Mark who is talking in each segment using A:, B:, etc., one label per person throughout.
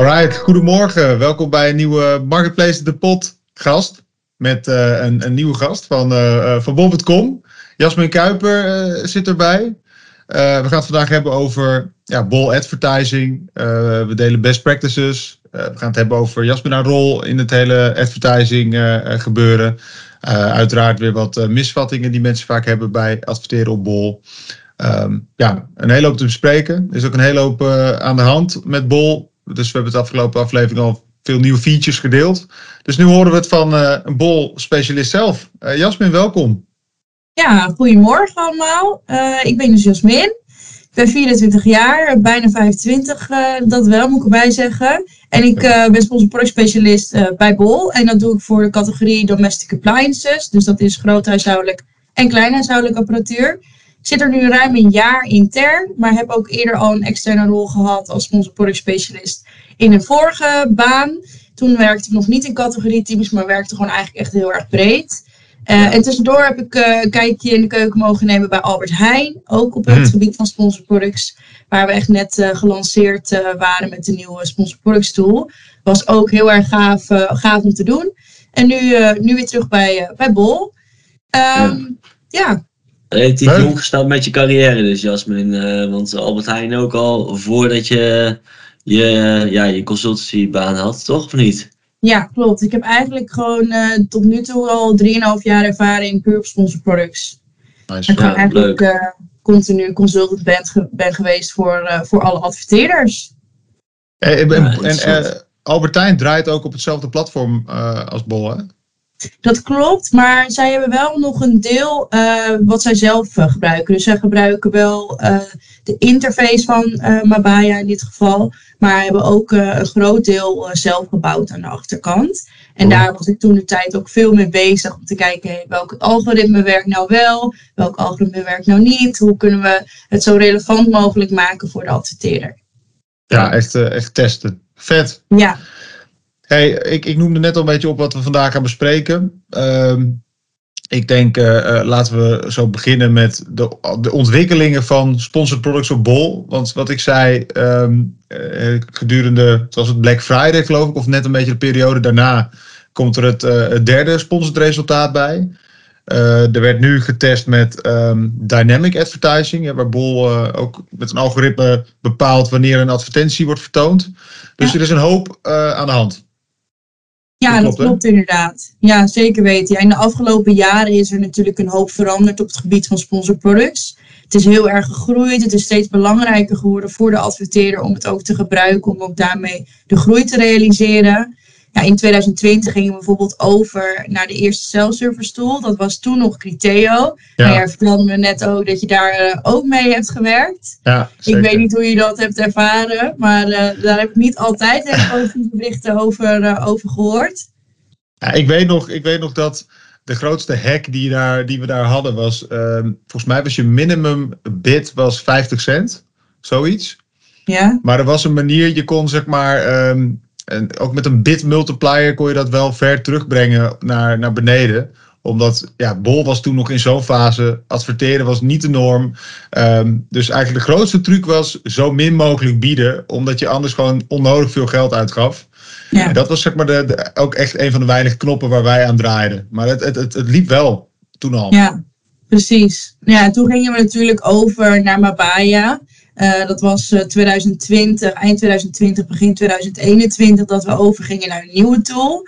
A: Alright, goedemorgen. Welkom bij een nieuwe Marketplace de Pot gast. Met uh, een, een, nieuwe gast van, uh, van Bol.com. Jasmin Kuiper zit erbij. we gaan het vandaag hebben over ja, Bol advertising. we delen best practices. we gaan het hebben over Jasmin haar rol in het hele advertising gebeuren. uiteraard weer wat misvattingen die mensen vaak hebben bij adverteren op Bol. Um, ja, een hele hoop te bespreken. Er is ook een hele hoop aan de hand met Bol. Dus we hebben het afgelopen aflevering al veel nieuwe features gedeeld. Dus nu horen we het van uh, een bol-specialist zelf. Uh, Jasmin, welkom.
B: Ja, goedemorgen allemaal. Uh, ik ben dus Jasmin. Ik ben 24 jaar, bijna 25, dat wel moet ik erbij zeggen. En ik ben sponsor product specialist bij Bol. En dat doe ik voor de categorie domestic appliances. Dus dat is groothuishoudelijk en kleinhuishoudelijk apparatuur. Ik zit er nu ruim een jaar intern, maar heb ook eerder al een externe rol gehad als sponsor product specialist in een vorige baan. Toen werkte ik nog niet in categorie teams, maar werkte gewoon eigenlijk echt heel erg breed. Uh, en tussendoor heb ik uh, een kijkje in de keuken mogen nemen bij Albert Heijn. Ook op het hmm. gebied van sponsor products. Waar we echt net uh, gelanceerd waren met de nieuwe sponsor products tool. Was ook heel erg gaaf, gaaf om te doen. En nu, nu weer terug bij, bij Bol. Um, ja. ja.
C: Relatief jong gestart met je carrière dus, Jasmin. want Albert Heijn ook al voordat je je, ja, je consultancybaan had, toch? Of niet?
B: Ja, klopt. Ik heb eigenlijk gewoon uh, tot nu toe al 3,5 jaar ervaring puur op sponsor products. Nice. Ik ja, eigenlijk uh, continu consultant ben, ben geweest voor, uh, voor alle adverteerders.
A: En, en Albertijn draait ook op hetzelfde platform als Bol, hè?
B: Dat klopt, maar zij hebben wel nog een deel uh, wat zij zelf uh, gebruiken. Dus zij gebruiken wel uh, de interface van Mabaya in dit geval, maar hebben ook een groot deel zelf gebouwd aan de achterkant. En oh. daar was ik toen de tijd ook veel mee bezig om te kijken hey, welk algoritme werkt nou wel, welk algoritme werkt nou niet, hoe kunnen we het zo relevant mogelijk maken voor de adverteerder.
A: Ja, echt, echt testen. Vet.
B: Ja.
A: Hey, ik, ik noemde net al een beetje op wat we vandaag gaan bespreken. Uh, ik denk, uh, uh, laten we zo beginnen met de, de ontwikkelingen van sponsored products op Bol. Want wat ik zei, um, uh, gedurende, zoals het Black Friday geloof ik, of net een beetje de periode daarna, komt er het, het derde sponsored resultaat bij. er werd nu getest met um, dynamic advertising, waar Bol ook met een algoritme bepaalt wanneer een advertentie wordt vertoond. Dus ja. er is een hoop aan de hand.
B: Ja, dat klopt, inderdaad. Ja, zeker weten. Ja, in de afgelopen jaren is er natuurlijk een hoop veranderd op het gebied van sponsor products. Het is heel erg gegroeid. Het is steeds belangrijker geworden voor de adverteerder om het ook te gebruiken, om ook daarmee de groei te realiseren. Ja, in 2020 gingen we bijvoorbeeld over naar de eerste self-service tool. Dat was toen nog Criteo. Ja. Maar vertelde me net ook dat je daar uh, ook mee hebt gewerkt.
A: Ja,
B: ik weet niet hoe je dat hebt ervaren, maar uh, daar heb ik niet altijd positieve berichten over, uh, over gehoord.
A: Ja, ik, weet nog, ik weet nog dat de grootste hack die, daar, die we daar hadden was, ehm, volgens mij was je minimum bid was 50 cent, zoiets.
B: Ja.
A: Maar er was een manier, je kon zeg maar... Um, en ook met een bit multiplier kon je dat wel ver terugbrengen naar, naar beneden omdat ja, Bol was toen nog in zo'n fase. Adverteren was niet de norm. Um, dus eigenlijk de grootste truc was zo min mogelijk bieden. Omdat je anders gewoon onnodig veel geld uitgaf. Ja. En dat was zeg maar de, de, ook echt een van de weinige knoppen waar wij aan draaiden. Maar het, het, het, het liep wel toen al.
B: Ja, precies. Ja, toen gingen we natuurlijk over naar Mabaya. Uh, dat was 2020, eh, eind 2020, begin 2021, dat we overgingen naar een nieuwe tool.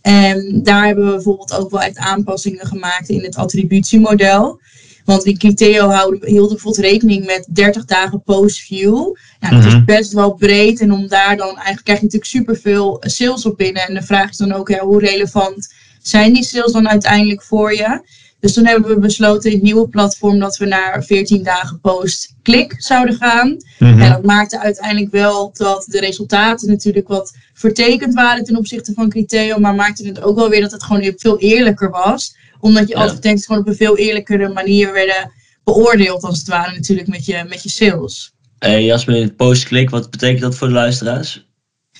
B: En daar hebben we bijvoorbeeld ook wel echt aanpassingen gemaakt in het attributiemodel. Want in Criteo houden, hielden bijvoorbeeld rekening met 30 dagen post-view. Nou, dat is mhm. best wel breed. En om daar dan eigenlijk krijg je natuurlijk superveel sales op binnen. En de vraag is dan ook, ja, hoe relevant zijn die sales dan uiteindelijk voor je? Dus toen hebben we besloten in het nieuwe platform dat we naar 14 dagen post-klik zouden gaan. Mhm. En dat maakte uiteindelijk wel dat de resultaten natuurlijk wat vertekend waren ten opzichte van Criteo. Maar maakte het ook wel weer dat het gewoon veel eerlijker was. Omdat je ja. advertenties gewoon op een veel eerlijkere manier werden beoordeeld als het ware natuurlijk met je, met je sales.
C: Hey Jasmin, post-klik, wat betekent dat voor de luisteraars?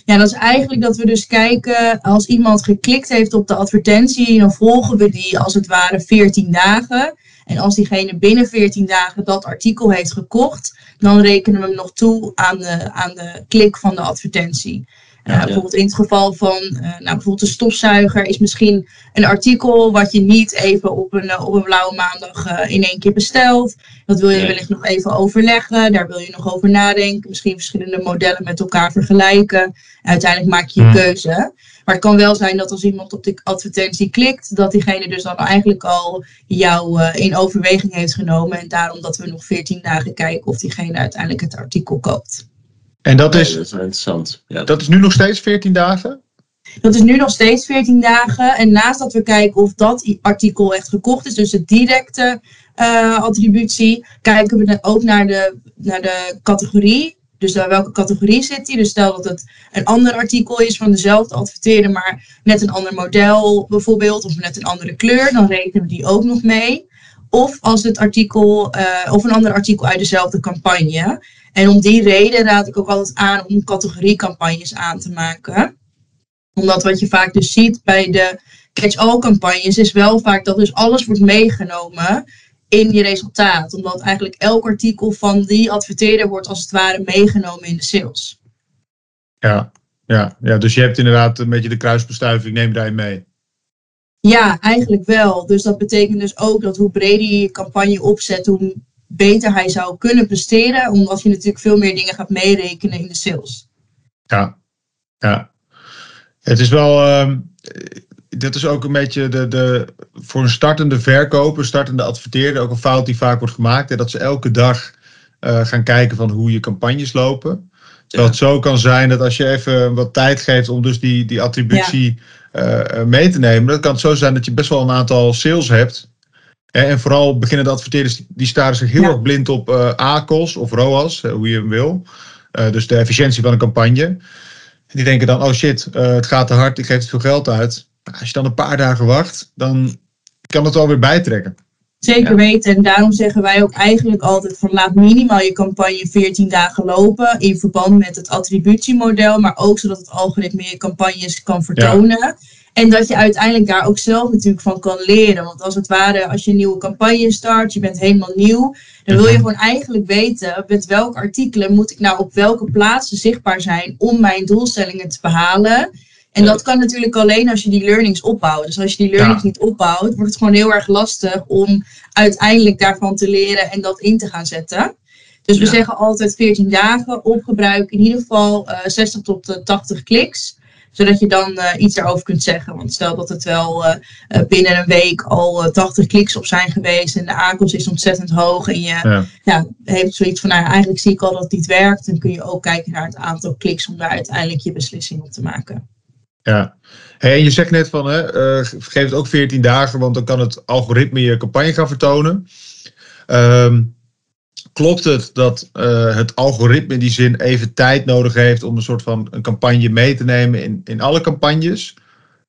B: Ja, dat is eigenlijk dat we dus kijken, als iemand geklikt heeft op de advertentie, dan volgen we die als het ware 14 dagen. En als diegene binnen 14 dagen dat artikel heeft gekocht, dan rekenen we hem nog toe aan de, aan de klik van de advertentie. Uh, bijvoorbeeld in het geval van uh, nou, bijvoorbeeld de stofzuiger is misschien een artikel wat je niet even op een, op een blauwe maandag in één keer bestelt. Dat wil je nee. wellicht nog even overleggen. Daar wil je nog over nadenken. Misschien verschillende modellen met elkaar vergelijken. Uiteindelijk maak je je
A: Hmm.
B: keuze. Maar het kan wel zijn dat als iemand op de advertentie klikt, dat diegene dus dan eigenlijk al jou in overweging heeft genomen. En daarom dat we nog 14 dagen kijken of diegene uiteindelijk het artikel koopt.
A: En dat
C: Ja,
A: is,
C: dat is wel interessant. Ja.
A: dat is nu nog steeds 14 dagen?
B: Dat is nu nog steeds 14 dagen. En naast dat we kijken of dat artikel echt gekocht is, dus de directe eh, attributie, kijken we dan ook naar de, naar de categorie. Dus naar welke categorie zit die? Dus stel dat het een ander artikel is van dezelfde adverteerder, maar net een ander model bijvoorbeeld, of net een andere kleur, dan rekenen we die ook nog mee. Of als het artikel, eh, of een ander artikel uit dezelfde campagne. En om die reden raad ik ook altijd aan om categoriecampagnes aan te maken omdat wat je vaak dus ziet bij de catch-all campagnes is wel vaak dat dus alles wordt meegenomen in je resultaat. Omdat eigenlijk elk artikel van die adverteerder wordt als het ware meegenomen in de sales.
A: Ja, ja, ja, dus je hebt inderdaad een beetje de kruisbestuiving, neem daarin mee.
B: Ja, eigenlijk wel. Dus dat betekent dus ook dat hoe breder je je campagne opzet, hoe beter hij zou kunnen presteren. Omdat je natuurlijk veel meer dingen gaat meerekenen in de sales.
A: Ja, ja. Het is wel, ehm, dat is ook een beetje de, de, voor een startende verkoper, startende adverteerder, ook een fout die vaak wordt gemaakt. Hè, dat ze elke dag eh, gaan kijken van hoe je campagnes lopen. Terwijl het zo kan zijn dat als je even wat tijd geeft om dus die, die attributie mee te nemen, dan kan het zo zijn dat je best wel een aantal sales hebt. Hè, en vooral beginnende adverteerders, die staren zich heel
B: Ja.
A: erg blind op eh ACOS of ROAS, eh, hoe je hem wil. Eh, dus de efficiëntie van een campagne. En die denken dan, oh shit, eh, het gaat te hard, ik geef te veel geld uit. Maar als je dan een paar dagen wacht, dan kan het wel weer bijtrekken.
B: Zeker
C: Ja.
B: weten. En daarom zeggen wij ook eigenlijk altijd van laat minimaal je campagne 14 dagen lopen. In verband met het attributiemodel. Maar ook zodat het algoritme je campagnes kan vertonen. En dat je uiteindelijk daar ook zelf natuurlijk van kan leren. Want als het ware, als je een nieuwe campagne start, je bent helemaal nieuw. Dan wil je
A: Mhm.
B: gewoon eigenlijk weten met welke artikelen moet ik nou op welke plaatsen zichtbaar zijn om mijn doelstellingen te behalen. En
C: Ja.
B: dat kan natuurlijk alleen als je die learnings opbouwt. Dus als je die learnings
A: Ja.
B: niet opbouwt, wordt het gewoon heel erg lastig om uiteindelijk daarvan te leren en dat in te gaan zetten. Dus we
C: Ja.
B: zeggen altijd 14 dagen op gebruik, in ieder geval eh, 60 tot eh, 80 kliks. Zodat je dan eh, iets daarover kunt zeggen. Want stel dat het wel eh, eh, binnen een week al eh, 80 kliks op zijn geweest en de aankomst is ontzettend hoog en je
A: Ja.
B: ja, heeft zoiets van, nou, eigenlijk zie ik al dat het niet werkt. Dan kun je ook kijken naar het aantal kliks om daar uiteindelijk je beslissing op te maken.
A: Ja. Hey, en je zegt net van, hè, eh, geef het ook 14 dagen, want dan kan het algoritme je campagne gaan vertonen. Ehm, klopt het dat eh, het algoritme in die zin even tijd nodig heeft om een soort van een campagne mee te nemen in, in alle campagnes?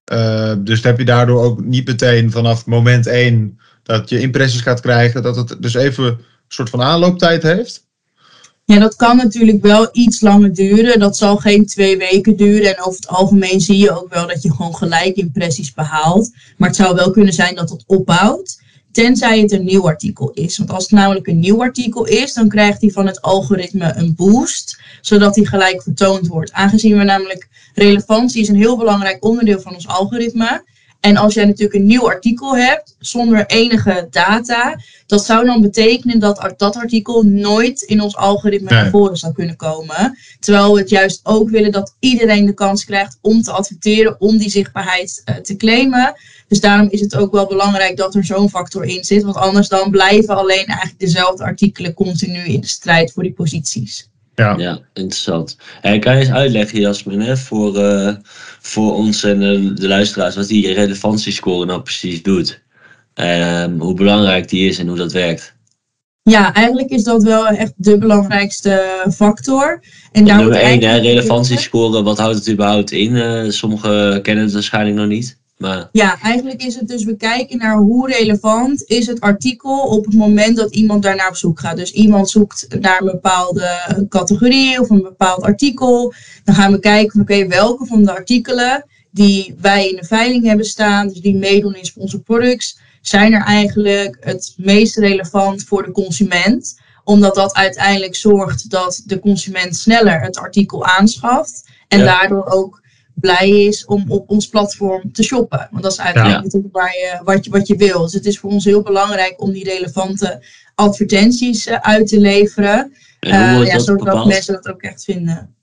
A: Eh, dus heb je daardoor ook niet meteen vanaf moment 1 dat je impressies gaat krijgen, dat het dus even een soort van aanlooptijd heeft?
B: Ja, dat kan natuurlijk wel iets langer duren. Dat zal geen twee weken duren. En over het algemeen zie je ook wel dat je gewoon gelijk impressies behaalt. Maar het zou wel kunnen zijn dat het opbouwt. Tenzij het een nieuw artikel is. Want als het namelijk een nieuw artikel is, dan krijgt hij van het algoritme een boost. Zodat hij gelijk vertoond wordt. Aangezien we namelijk relevantie is een heel belangrijk onderdeel van ons algoritme. En als jij natuurlijk een nieuw artikel hebt, zonder enige data, dat zou dan betekenen dat dat artikel nooit in ons algoritme
A: Nee.
B: naar voren zou kunnen komen. Terwijl we het juist ook willen dat iedereen de kans krijgt om te adverteren, om die zichtbaarheid eh, te claimen. Dus daarom is het ook wel belangrijk dat er zo'n factor in zit. Want anders dan blijven alleen eigenlijk dezelfde artikelen continu in de strijd voor die posities.
A: Ja.
C: Ja, interessant. En kan je eens uitleggen, Jasmin, hè, voor, eh, voor ons en eh, de luisteraars, wat die relevantiescore nou precies doet? Ehm, hoe belangrijk die is en hoe dat werkt.
B: Ja, eigenlijk is dat wel echt de belangrijkste factor. En
C: Nummer
B: wordt
C: 1, hè,
B: eigenlijk-
C: relevantiescore, wat houdt het überhaupt in? Eh, sommigen kennen het waarschijnlijk nog niet. Maar
B: Ja, eigenlijk is het dus, we kijken naar hoe relevant is het artikel op het moment dat iemand daarnaar op zoek gaat. Dus iemand zoekt naar een bepaalde categorie of een bepaald artikel. Dan gaan we kijken van oké, welke van de artikelen die wij in de veiling hebben staan, dus die meedoen in sponsor products, zijn er eigenlijk het meest relevant voor de consument. Omdat dat uiteindelijk zorgt dat de consument sneller het artikel aanschaft. En
C: Ja.
B: daardoor ook blij is om op ons platform te shoppen. Want dat is eigenlijk
C: Ja.
B: natuurlijk waar je, wat, je, wat je wil. Dus het is voor ons heel belangrijk om die relevante advertenties eh, uit te leveren. Eh, ja,
C: dat
B: zodat
C: bepaald?
B: mensen dat ook echt vinden.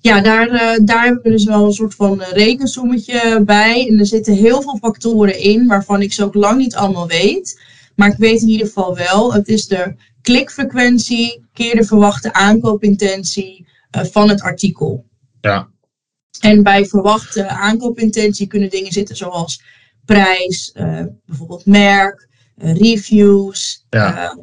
B: Ja, daar, eh, daar hebben we dus wel een soort van rekensommetje bij. En er zitten heel veel factoren in, waarvan ik ze ook lang niet allemaal weet. Maar ik weet in ieder geval wel, het is de klikfrequentie keer de verwachte aankoopintentie eh, van het artikel.
A: Ja.
B: En bij verwachte aankoopintentie kunnen dingen zitten zoals prijs, eh, bijvoorbeeld merk, eh, reviews.
A: Ja.
B: eh,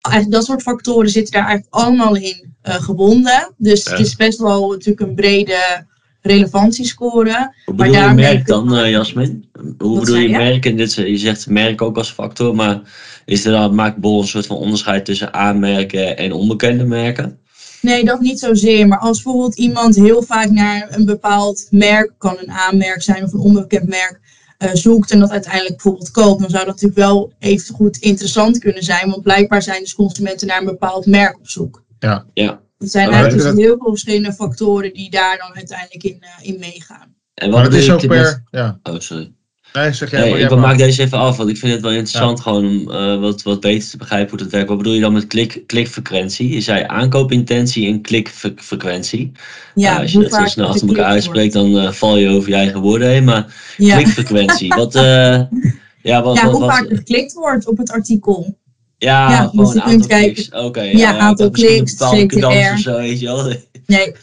B: eigenlijk dat soort factoren zitten daar eigenlijk allemaal in eh, gebonden. Dus
C: Ja.
B: het is best wel natuurlijk een brede relevantiescore.
C: Hoe
B: maar
C: bedoel je
B: daarmee
C: merk dan, eh, Jasmin? Hoe
B: Wat
C: bedoel je
B: je?
C: merk? En dit, je zegt merk ook als factor, maar is er dan, maakt Bol een soort van onderscheid tussen aanmerken en onbekende merken?
B: Nee, dat niet zozeer. Maar als bijvoorbeeld iemand heel vaak naar een bepaald merk, kan een aanmerk zijn of een onbekend merk, eh, zoekt en dat uiteindelijk bijvoorbeeld koopt, dan zou dat natuurlijk wel even goed interessant kunnen zijn. Want blijkbaar zijn dus consumenten naar een bepaald merk op zoek.
A: Ja.
C: Ja.
B: Er zijn
A: Maar
B: eigenlijk
A: dat-
B: heel veel verschillende factoren die daar dan uiteindelijk in, eh, in meegaan.
C: En
A: Maar
C: wat
A: het is ook
C: met-
A: per... Ja.
C: Oh, sorry.
A: Nee, zeg jij
C: Nee,
A: maar.
C: ik
A: jij maar.
C: maak deze even af, want ik vind het wel interessant gewoon om eh, wat, wat beter te begrijpen hoe dat werkt. Wat bedoel je dan met klik, klikfrequentie? Je zei aankoopintentie en klikfrequentie.
B: Ja,
C: Eh, als je dat zo
B: vaak
C: snel
B: er
C: achter elkaar uitspreekt, dan eh, val je over je eigen woorden heen. Maar
B: Ja.
C: klikfrequentie, wat, eh, ja, wat,
B: ja,
C: wat,
B: hoe
C: wat-
B: vaak er geklikt wordt op het artikel.
C: ja,
B: ja,
C: gewoon
B: dus
C: aantal kliks. Oké, ja,
B: Ja,
C: ja, ik
B: aantal kliks, CTR.
C: of zo, weet je wel.
B: Nee.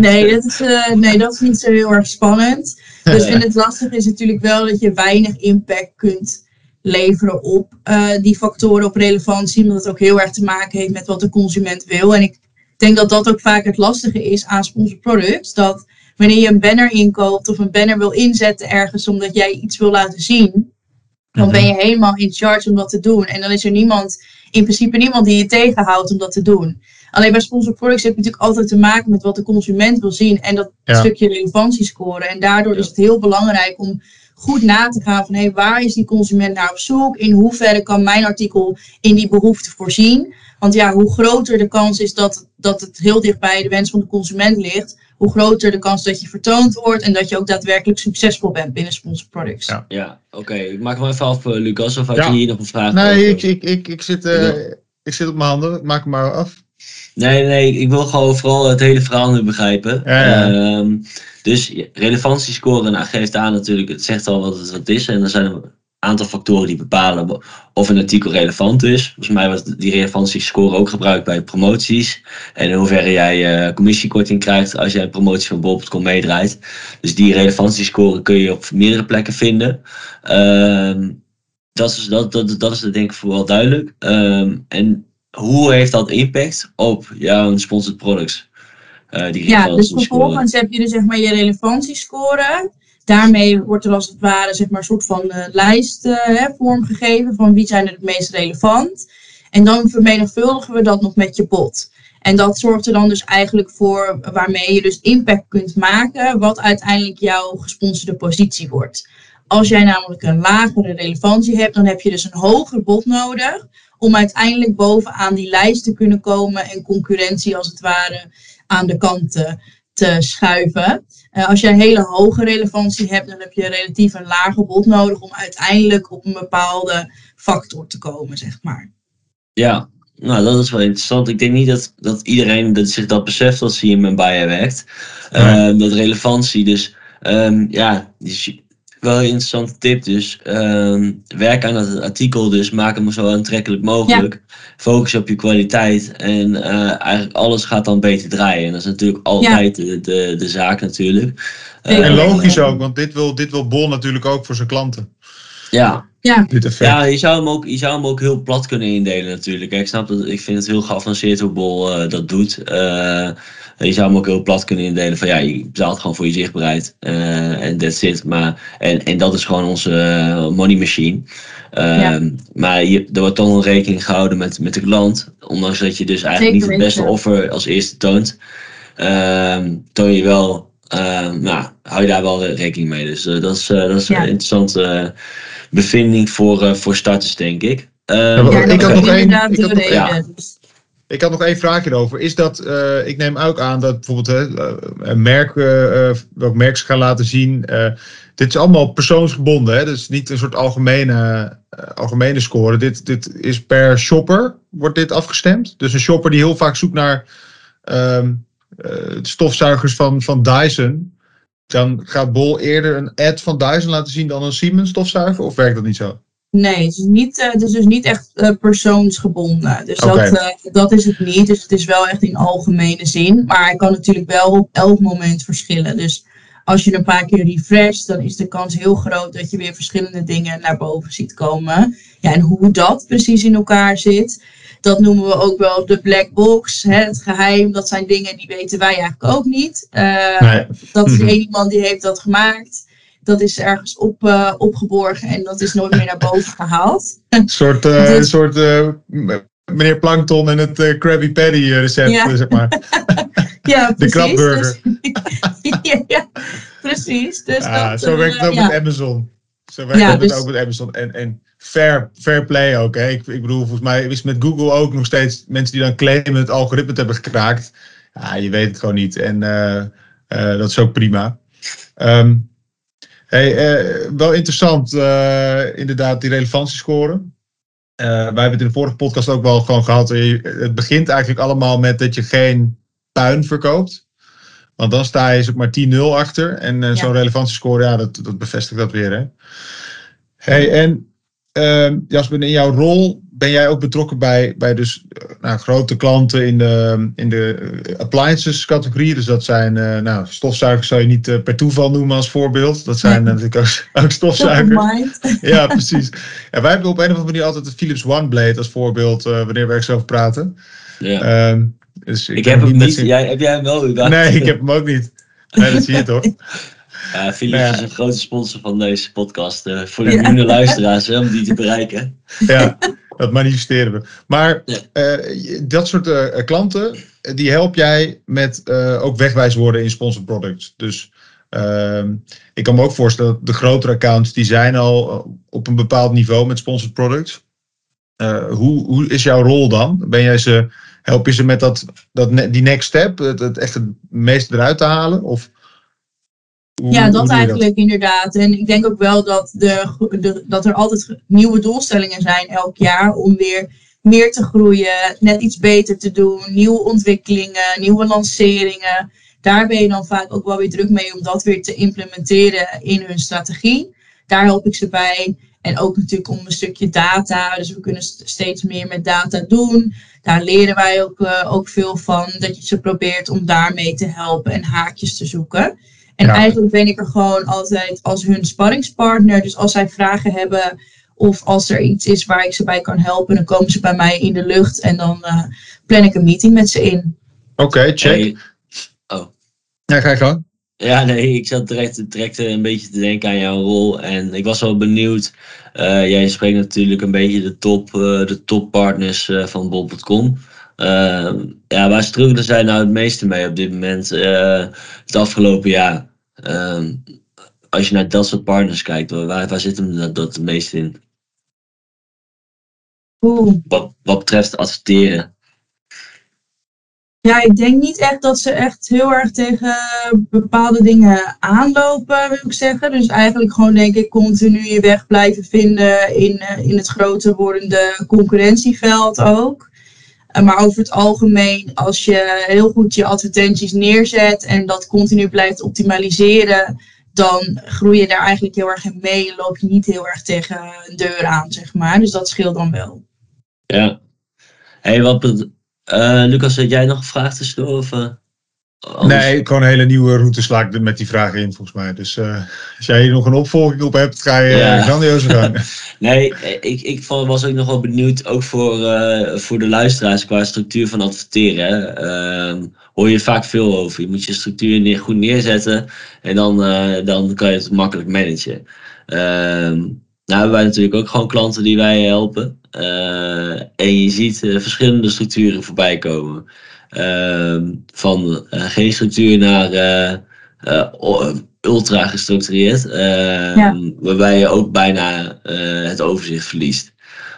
B: Nee, dat is, eh, nee, dat is niet zo heel erg spannend. Dus en het lastige is natuurlijk wel dat je weinig impact kunt leveren op eh, die factoren op relevantie. Omdat het ook heel erg te maken heeft met wat de consument wil. En ik denk dat dat ook vaak het lastige is aan sponsored products. Dat wanneer je een banner inkoopt of een banner wil inzetten ergens omdat jij iets wil laten zien. Dan ben je helemaal in charge om dat te doen. En dan is er niemand, in principe niemand die je tegenhoudt om dat te doen. Alleen bij sponsored products heb je natuurlijk altijd te maken met wat de consument wil zien en dat
A: Ja.
B: stukje relevantiescore. En daardoor is het heel belangrijk om goed na te gaan van hé, waar is die consument naar op zoek? In hoeverre kan mijn artikel in die behoefte voorzien? Want ja, hoe groter de kans is dat, dat het heel dicht bij de wens van de consument ligt, hoe groter de kans dat je vertoond wordt en dat je ook daadwerkelijk succesvol bent binnen sponsored products.
A: Ja.
C: Ja, oké. Ik maak hem even af, eh, Lucas. Of had
A: Ja.
C: je hier nog een vraag?
A: Nee, ik, ik, ik, ik, zit, eh, ik zit op mijn handen. Ik maak hem maar af.
C: Nee, nee, ik wil gewoon vooral het hele verhaal nu begrijpen.
A: Ja, ja.
C: Ehm, dus relevantiescore nou, geeft aan natuurlijk, het zegt al wat het wat is. En er zijn een aantal factoren die bepalen of een artikel relevant is. Volgens mij wordt die relevantiescore ook gebruikt bij promoties. En in hoeverre jij eh, commissiekorting krijgt als jij een promotie van bol.com meedraait. Dus die relevantiescore kun je op meerdere plekken vinden. Ehm, dat, is, dat, dat, dat is denk ik vooral duidelijk. Ehm, en hoe heeft dat impact op jouw sponsored products? Eh, die
B: Ja, dus vervolgens heb je dus zeg maar je relevantiescore. Daarmee wordt er als het ware zeg maar een soort van eh, lijst hè, vormgegeven van wie zijn er het meest relevant. En dan vermenigvuldigen we dat nog met je bot. En dat zorgt er dan dus eigenlijk voor waarmee je dus impact kunt maken, wat uiteindelijk jouw gesponsorde positie wordt. Als jij namelijk een lagere relevantie hebt, dan heb je dus een hoger bod nodig om uiteindelijk bovenaan die lijst te kunnen komen en concurrentie als het ware aan de kant te, te schuiven. Eh, als je een hele hoge relevantie hebt, dan heb je relatief een lager bod nodig om uiteindelijk op een bepaalde factor te komen, zeg maar.
C: Ja, nou dat is wel interessant. Ik denk niet dat, dat iedereen dat zich dat beseft als hij in mijn buyer werkt. Ehm, dat relevantie, dus ehm, ja, dus wel een interessante tip. Dus ehm, werk aan het artikel, dus maak hem zo aantrekkelijk mogelijk. Focus op je kwaliteit en eh, eigenlijk alles gaat dan beter draaien. En dat is natuurlijk altijd de, de, de zaak natuurlijk.
B: Zeker.
A: En
C: Ehm,
A: logisch ook, want dit wil, dit wil Bol natuurlijk ook voor zijn klanten.
C: Ja,
B: Ja.
C: Ja, je zou, hem ook, je zou hem ook heel plat kunnen indelen natuurlijk. Ik snap dat, ik vind het heel geavanceerd hoe Bol eh, dat doet. Je zou hem ook heel plat kunnen indelen van ja, je betaalt gewoon voor je zichtbaarheid. eh, En that's it. Maar, en, en dat is gewoon onze eh, money machine. Ehm, Maar je, er wordt dan rekening gehouden met, met de klant. Ondanks dat je dus eigenlijk
B: Zeker
C: niet het beste
B: weten.
C: offer als eerste toont. ehm, toon je wel, ehm, nou, hou je daar wel rekening mee. Dus eh, dat is, eh, dat is
B: Ja.
C: een interessante eh, bevinding voor, eh, voor starters, denk ik. Ehm,
A: Ja, ik
B: dat
A: had nog één-
C: ja.
A: Ik had nog één vraagje erover. Is dat, eh, ik neem ook aan dat bijvoorbeeld hè, eh, merk, eh, eh, welk merk ze gaan laten zien. dit is allemaal persoonsgebonden. Hè? Dus niet een soort algemene, algemene score. Dit, dit is per shopper, wordt dit afgestemd. Dus een shopper die heel vaak zoekt naar ehm, eh, stofzuigers van, van Dyson. Dan gaat Bol eerder een ad van Dyson laten zien dan een Siemens stofzuiger? Of werkt dat niet zo?
B: Nee, het is, niet, eh, het is dus niet echt eh, persoonsgebonden. Dus dat, eh, dat is het niet. Dus het is wel echt in algemene zin. Maar hij kan natuurlijk wel op elk moment verschillen. Dus als je een paar keer refresht, dan is de kans heel groot dat je weer verschillende dingen naar boven ziet komen. Ja, en hoe dat precies in elkaar zit, dat noemen we ook wel de black box. Hè, het geheim, dat zijn dingen die weten wij eigenlijk ook niet.
A: Nee.
B: dat is
A: Mhm.
B: één iemand die heeft dat gemaakt. Dat is ergens op, eh, opgeborgen en dat is nooit meer naar boven gehaald.
A: Een soort, eh, een soort eh, meneer Plankton en het Krabby Patty recept,
B: Ja.
A: zeg maar.
B: Ja,
A: De
B: precies.
A: krabburger.
B: Dus, ja, ja, precies. Dus
A: Ah,
B: dat,
A: zo werkt het ook
B: ja.
A: met Amazon. Zo werkt
B: Ja,
A: het
B: dus-
A: ook met Amazon. En, en fair, fair play ook. Hè. Ik, ik bedoel, volgens mij is met Google ook nog steeds mensen die dan claimen het algoritme te hebben gekraakt. Ja, je weet het gewoon niet. En dat is ook prima. Ehm, hey, eh, wel interessant, eh, inderdaad, die relevantiescore. Eh wij hebben het in de vorige podcast ook wel gewoon gehad. Eh, Het begint eigenlijk allemaal met dat je geen puin verkoopt. Want dan sta je zeg maar 10-0 achter. En zo'n relevantiescore, ja, dat, dat bevestigt dat weer. Hè? Hey, en ehm Jasper, in jouw rol ben jij ook betrokken bij, bij dus, eh, nou, grote klanten in de, in de eh, appliances categorie. Dus dat zijn, eh, nou, stofzuigers zou je niet per toeval noemen als voorbeeld. Dat zijn
B: Nee.
A: natuurlijk ook, ook stofzuigers. Ja, precies. Ja, wij hebben op een of andere manier altijd de Philips OneBlade als voorbeeld eh, wanneer we ergens over praten.
C: Ja.
A: Ehm, dus
C: ik heb hem niet. Jij, heb jij hem wel überhaupt?
A: Nee, ik heb hem ook niet. Nee, dat zie je toch?
C: Ja, Philips
A: Nou ja.
C: is een grote sponsor van deze podcast. eh, voor de
B: Ja.
C: nieuwe luisteraars, hè, om die te bereiken.
A: Ja, dat manifesteren we. Maar
C: Ja.
A: eh, dat soort eh, klanten, die help jij met eh, ook wegwijswoorden in sponsored products. Dus ehm, ik kan me ook voorstellen dat de grotere accounts, die zijn al op een bepaald niveau met sponsored products. Hoe, hoe is jouw rol dan? Ben jij ze, help je ze met dat, dat, die next step, het, het echt het meeste eruit te halen? Of hoe-
B: Ja, dat eigenlijk inderdaad. En ik denk ook wel dat, de, de, dat er altijd nieuwe doelstellingen zijn elk jaar om weer meer te groeien, net iets beter te doen, nieuwe ontwikkelingen, nieuwe lanceringen. Daar ben je dan vaak ook wel weer druk mee om dat weer te implementeren in hun strategie. Daar help ik ze bij. En ook natuurlijk om een stukje data. Dus we kunnen st- steeds meer met data doen. Daar leren wij ook, eh, ook veel van. Dat je ze probeert om daarmee te helpen en haakjes te zoeken. En
A: Ja.
B: eigenlijk ben ik er gewoon altijd als hun sparringspartner. Dus als zij vragen hebben of als er iets is waar ik ze bij kan helpen, dan komen ze bij mij in de lucht en dan eh, plan ik een meeting met ze in.
A: Oké, check.
C: Hey,
A: Ja, ga je gang.
C: Ja, nee, ik zat direct, direct eh, een beetje te denken aan jouw rol. En ik was wel benieuwd. eh, jij spreekt natuurlijk een beetje de top, eh, de toppartners eh, van bol.com. Ja, waar struggelen zij nou het meeste mee op dit moment? eh, het afgelopen jaar. Ehm, als je naar dat soort partners kijkt, waar, waar zit hem dat, dat het meest in?
B: Oeh.
C: Wat, wat betreft adverteren.
B: Ja, ik denk niet echt dat ze echt heel erg tegen bepaalde dingen aanlopen, wil ik zeggen. Dus eigenlijk gewoon denk ik continu je weg blijven vinden in, eh, in het groter wordende concurrentieveld ook. Eh, Maar over het algemeen, als je heel goed je advertenties neerzet en dat continu blijft optimaliseren, dan groei je daar eigenlijk heel erg in mee. Loop je niet heel erg tegen een deur aan, zeg maar. Dus dat scheelt dan wel.
C: Ja. hey, wat. eh, Lucas, had jij nog een vraag tussendoor? Of, eh, anders?
A: Nee, gewoon een hele nieuwe route sla ik met die vragen in, volgens mij. Dus eh, als jij hier nog een opvolging op hebt, ga je
C: Ja.
A: ja. grandioze gang.
C: Nee, ik, ik was ook nog wel benieuwd, ook voor, eh, voor de luisteraars qua structuur van adverteren. Ehm, hoor je vaak veel over. Je moet je structuur neer, goed neerzetten en dan, eh, dan kan je het makkelijk managen. Ehm, nou hebben wij natuurlijk ook gewoon klanten die wij helpen. Eh, en je ziet eh, verschillende structuren voorbij komen. Ehm, van eh, geen structuur naar eh, eh, ultra gestructureerd. ehm,
B: Ja.
C: Waarbij je ook bijna het overzicht verliest.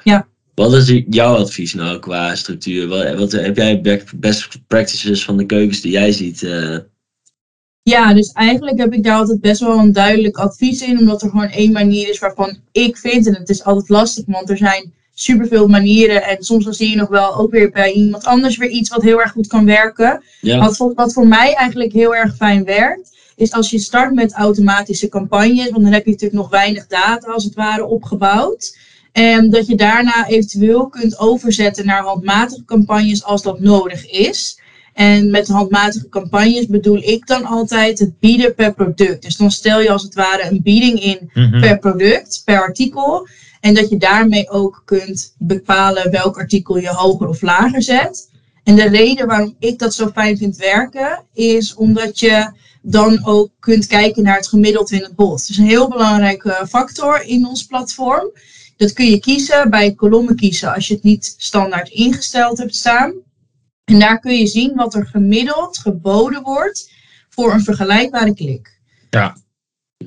B: Ja.
C: Wat Wat is jouw advies nou qua structuur? Wat, wat heb jij best practices van de keukens die jij ziet? Uh...
B: Ja, dus eigenlijk heb ik daar altijd best wel een duidelijk advies in, omdat er gewoon één manier is waarvan ik vind, en het is altijd lastig, want er zijn superveel manieren en soms dan zie je nog wel ook weer bij iemand anders weer iets wat heel erg goed kan werken. Ja. Wat, wat voor mij eigenlijk heel erg fijn werkt, is als je start met automatische campagnes, want dan heb je natuurlijk nog weinig data als het ware opgebouwd. En dat je daarna eventueel kunt overzetten naar handmatige campagnes als dat nodig is. En met handmatige campagnes bedoel ik dan altijd het bieden per product. Dus dan stel je als het ware een bieding in mhm. per product, per artikel. En dat je daarmee ook kunt bepalen welk artikel je hoger of lager zet. En de reden waarom ik dat zo fijn vind werken, is omdat je dan ook kunt kijken naar het gemiddeld in het bot. Dat is een heel belangrijke factor in ons platform. Dat kun je kiezen bij kolommen kiezen als je het niet standaard ingesteld hebt staan. En daar kun je zien wat er gemiddeld geboden wordt voor een vergelijkbare klik.
A: Ja.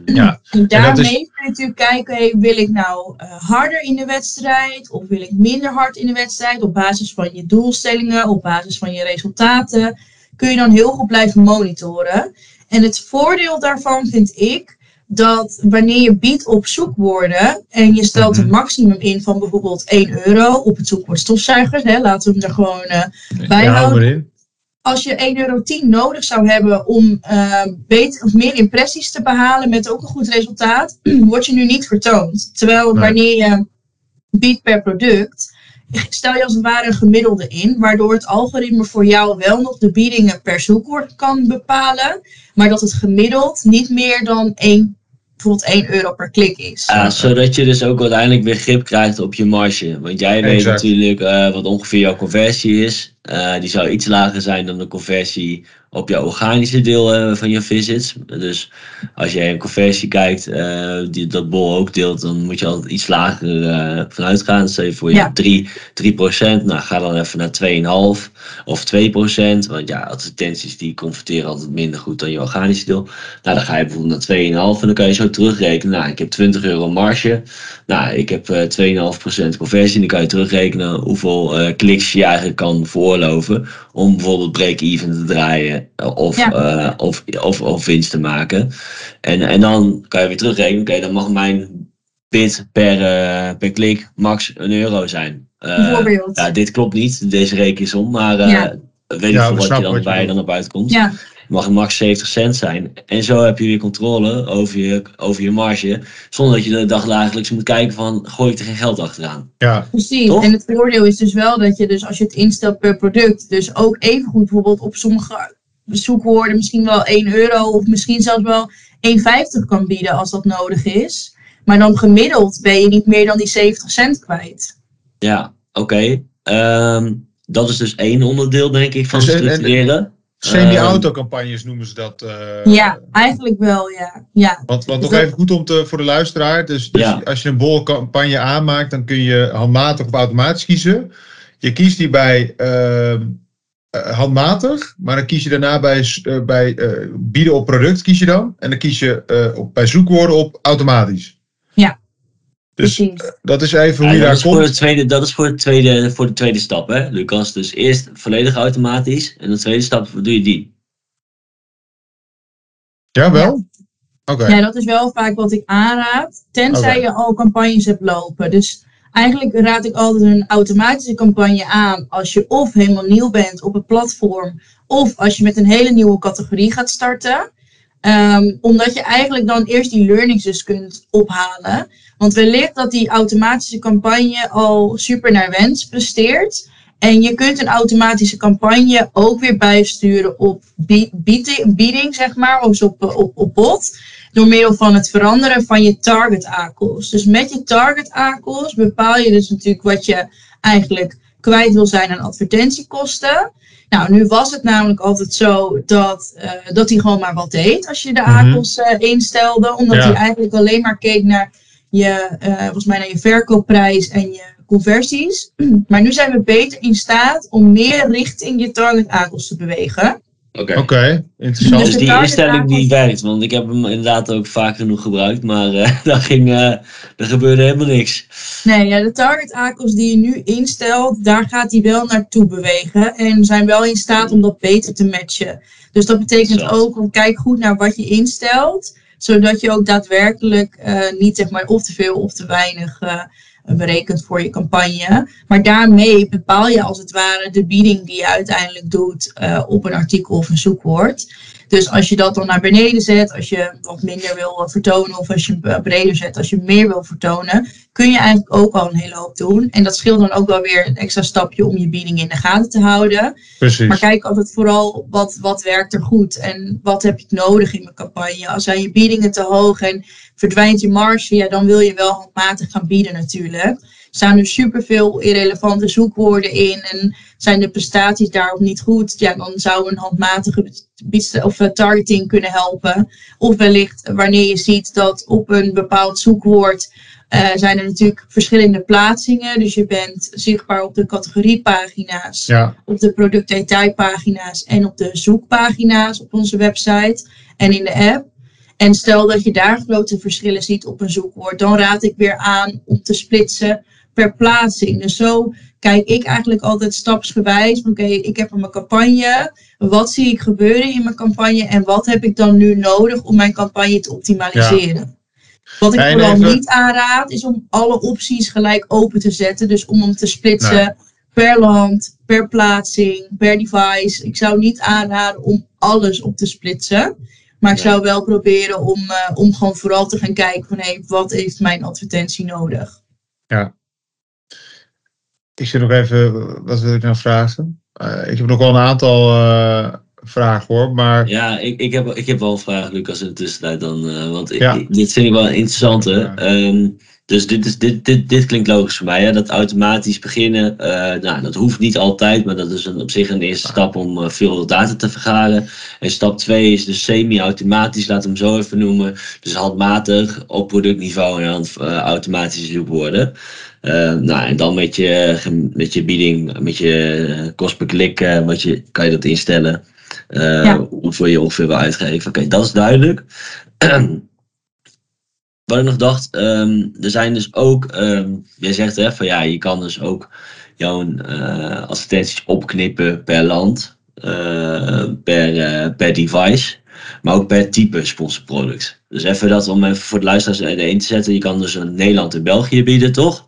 B: Ja. En daarmee kun je natuurlijk kijken, hey, wil ik nou uh, harder in de wedstrijd of wil ik minder hard in de wedstrijd op basis van je doelstellingen, op basis van je resultaten. Kun je dan heel goed blijven monitoren. En het voordeel daarvan vind ik dat wanneer je biedt op zoekwoorden en je stelt een mhm. maximum in van bijvoorbeeld 1 euro op het zoekwoord stofzuigers, hè, laten we hem er gewoon uh, bij houden. Als je 1,10 euro nodig zou hebben om uh, beter of meer impressies te behalen met ook een goed resultaat, word je nu niet vertoond. Terwijl wanneer je biedt per product, stel je als het ware een gemiddelde in, waardoor het algoritme voor jou wel nog de biedingen per zoekwoord kan bepalen, maar dat het gemiddeld niet meer dan 1 bijvoorbeeld 1 euro per klik is.
C: Ja, zodat je dus ook uiteindelijk weer grip krijgt op je marge. Want jij weet natuurlijk uh, wat ongeveer jouw conversie is. Uh, die zou iets lager zijn dan de conversie op je organische deel uh, van je visits. Dus als jij een conversie kijkt, uh, die dat Bol ook deelt, dan moet je altijd iets lager vanuit gaan. Stel je voor je ja. 3, 3%, nou ga dan even naar 2,5 of 2%. Want ja, advertenties die converteren altijd minder goed dan je organische deel. Nou, dan ga je bijvoorbeeld naar 2,5 en dan kan je zo terugrekenen. Nou, ik heb 20 euro marge. Nou, ik heb 2,5% conversie. En dan kan je terugrekenen hoeveel kliks je eigenlijk kan veroorloven om bijvoorbeeld break-even te draaien of, eh, of, of, of winst te maken. En, en dan kan je weer terugrekenen, oké, dan mag mijn bid per, uh, per klik max een euro zijn. Uh, ja, dit klopt niet, deze rekensom, maar ja. weet ik veel wat je dan, waar je dan op uitkomt. Ja mag max 70 cent zijn. En zo heb je weer controle over je, over je marge. Zonder dat je de dag dagelijks moet kijken van gooi ik er geen geld achteraan.
B: Ja. Precies. En het voordeel is dus wel dat je dus als je het instelt per product. Dus ook even goed bijvoorbeeld op sommige zoekwoorden misschien wel 1 euro. Of misschien zelfs wel 1,50 kan bieden als dat nodig is. Maar dan gemiddeld ben je niet meer dan die 70 cent kwijt.
C: Ja, oké. Ehm, dat is dus één onderdeel, denk ik, van dus, structureren.
A: Semi-autocampagnes noemen ze dat.
B: Uh, ja, eigenlijk wel, ja. ja.
A: Want, want dus nog even goed om te, voor de luisteraar. Dus, dus als je een bolcampagne aanmaakt, dan kun je handmatig of automatisch kiezen. Je kiest die bij uh, handmatig, maar dan kies je daarna bij, uh, bij bieden op product kies je dan. En dan kies je op, bij zoekwoorden op automatisch.
B: Ja.
A: Dus Precies. dat is even hoe je daar
C: komt.
A: Voor
C: de tweede, dat is voor, het tweede, voor de tweede stap, hè, Lucas. Dus eerst volledig automatisch. En de tweede stap doe je die.
A: Ja, wel?
B: Oké. Ja, dat is wel vaak wat ik aanraad. Tenzij je al campagnes hebt lopen. Dus eigenlijk raad ik altijd een automatische campagne aan. Als je of helemaal nieuw bent op het platform. Of als je met een hele nieuwe categorie gaat starten. Um, omdat je eigenlijk dan eerst die learnings dus kunt ophalen. Want wellicht dat die automatische campagne al super naar wens presteert. En je kunt een automatische campagne ook weer bijsturen op bieding, zeg maar, of op, op, op bot. Door middel van het veranderen van je target ACOS. Dus met je target ACOS bepaal je dus natuurlijk wat je eigenlijk kwijt wil zijn aan advertentiekosten. Nou, nu was het namelijk altijd zo dat, uh, dat hij gewoon maar wat deed als je de mhm. ACOS uh, instelde. Omdat hij eigenlijk alleen maar keek naar je, uh, volgens mij naar je verkoopprijs en je conversies. Maar nu zijn we beter in staat om meer richting je target ACOS te bewegen.
C: Oké.
A: Oké, interessant.
C: Dus die instelling die werkt, want ik heb hem inderdaad ook vaak genoeg gebruikt, maar eh daar, ging, eh daar gebeurde helemaal niks.
B: Nee, ja, de target ACOS die je nu instelt, daar gaat hij wel naartoe bewegen. En zijn wel in staat om dat beter te matchen. Dus dat betekent
C: Zo.
B: ook, om kijk goed naar wat je instelt. Zodat je ook daadwerkelijk eh, niet zeg maar of te veel of te weinig eh, berekent voor je campagne. Maar daarmee bepaal je als het ware de bieding die je uiteindelijk doet eh, op een artikel of een zoekwoord. Dus als je dat dan naar beneden zet, als je wat minder wil eh, vertonen of als je eh, breder zet, als je meer wil vertonen, kun je eigenlijk ook al een hele hoop doen. En dat scheelt dan ook wel weer een extra stapje om je bieding in de gaten te houden.
A: Precies.
B: Maar kijk altijd vooral wat, wat werkt er goed en wat heb je nodig in mijn campagne. Als zijn je biedingen te hoog en verdwijnt je marge, ja, dan wil je wel handmatig gaan bieden natuurlijk. Staan er superveel irrelevante zoekwoorden in en zijn de prestaties daarop niet goed, ja, dan zou een handmatige of eh, targeting kunnen helpen. Of wellicht wanneer je ziet dat op een bepaald zoekwoord eh, zijn er natuurlijk verschillende plaatsingen. Dus je bent zichtbaar op de categoriepagina's
A: Ja,
B: op de productdetailpagina's en op de zoekpagina's op onze website en in de app. En stel dat je daar grote verschillen ziet op een zoekwoord, dan raad ik weer aan om te splitsen per plaatsing. Dus zo kijk ik eigenlijk altijd stapsgewijs. Oké, ik heb mijn campagne. Wat zie ik gebeuren in mijn campagne? En wat heb ik dan nu nodig om mijn campagne te optimaliseren? Wat ik vooral
A: even-
B: niet aanraad, is om alle opties gelijk open te zetten. Dus om hem te splitsen per land, per plaatsing, per device. Ik zou niet aanraden om alles op te splitsen. Maar ik zou wel proberen om, eh, om gewoon vooral te gaan kijken van hey, wat heeft mijn advertentie nodig.
A: ik zit nog even, wat wil ik nou vragen? Eh, ik heb nog wel een aantal eh, vragen hoor, maar
C: Ja, ik, ik, heb, ik heb wel een vraag, Lucas, in de tussentijd dan. eh, want ik-
A: Ja.
C: ik- dit vind ik wel een interessante.
A: Ja.
C: Ehm, dus dit, is, dit, dit, dit klinkt logisch voor mij. Hè? Dat automatisch beginnen, eh, nou, dat hoeft niet altijd, maar dat is een, op zich een eerste stap om eh, veel data te vergaren. En stap 2 is dus semi-automatisch, laat hem zo even noemen. Dus handmatig op productniveau en dan eh, automatische zoekwoorden. Nou, en dan met je, met je bieding, met je kost per klik, wat je, kan je dat instellen.
B: Ja.
C: Hoeveel je ongeveer wil uitgeven. Oké, dat is duidelijk. Wat ik nog dacht, ehm, er zijn dus ook, ehm, jij zegt hè, van ja, je kan dus ook jouw eh, advertenties opknippen per land, eh, per, eh, per device, maar ook per type sponsorproduct. Dus even dat om even voor de luisteraars erin te zetten, je kan dus Nederland en België bieden, toch?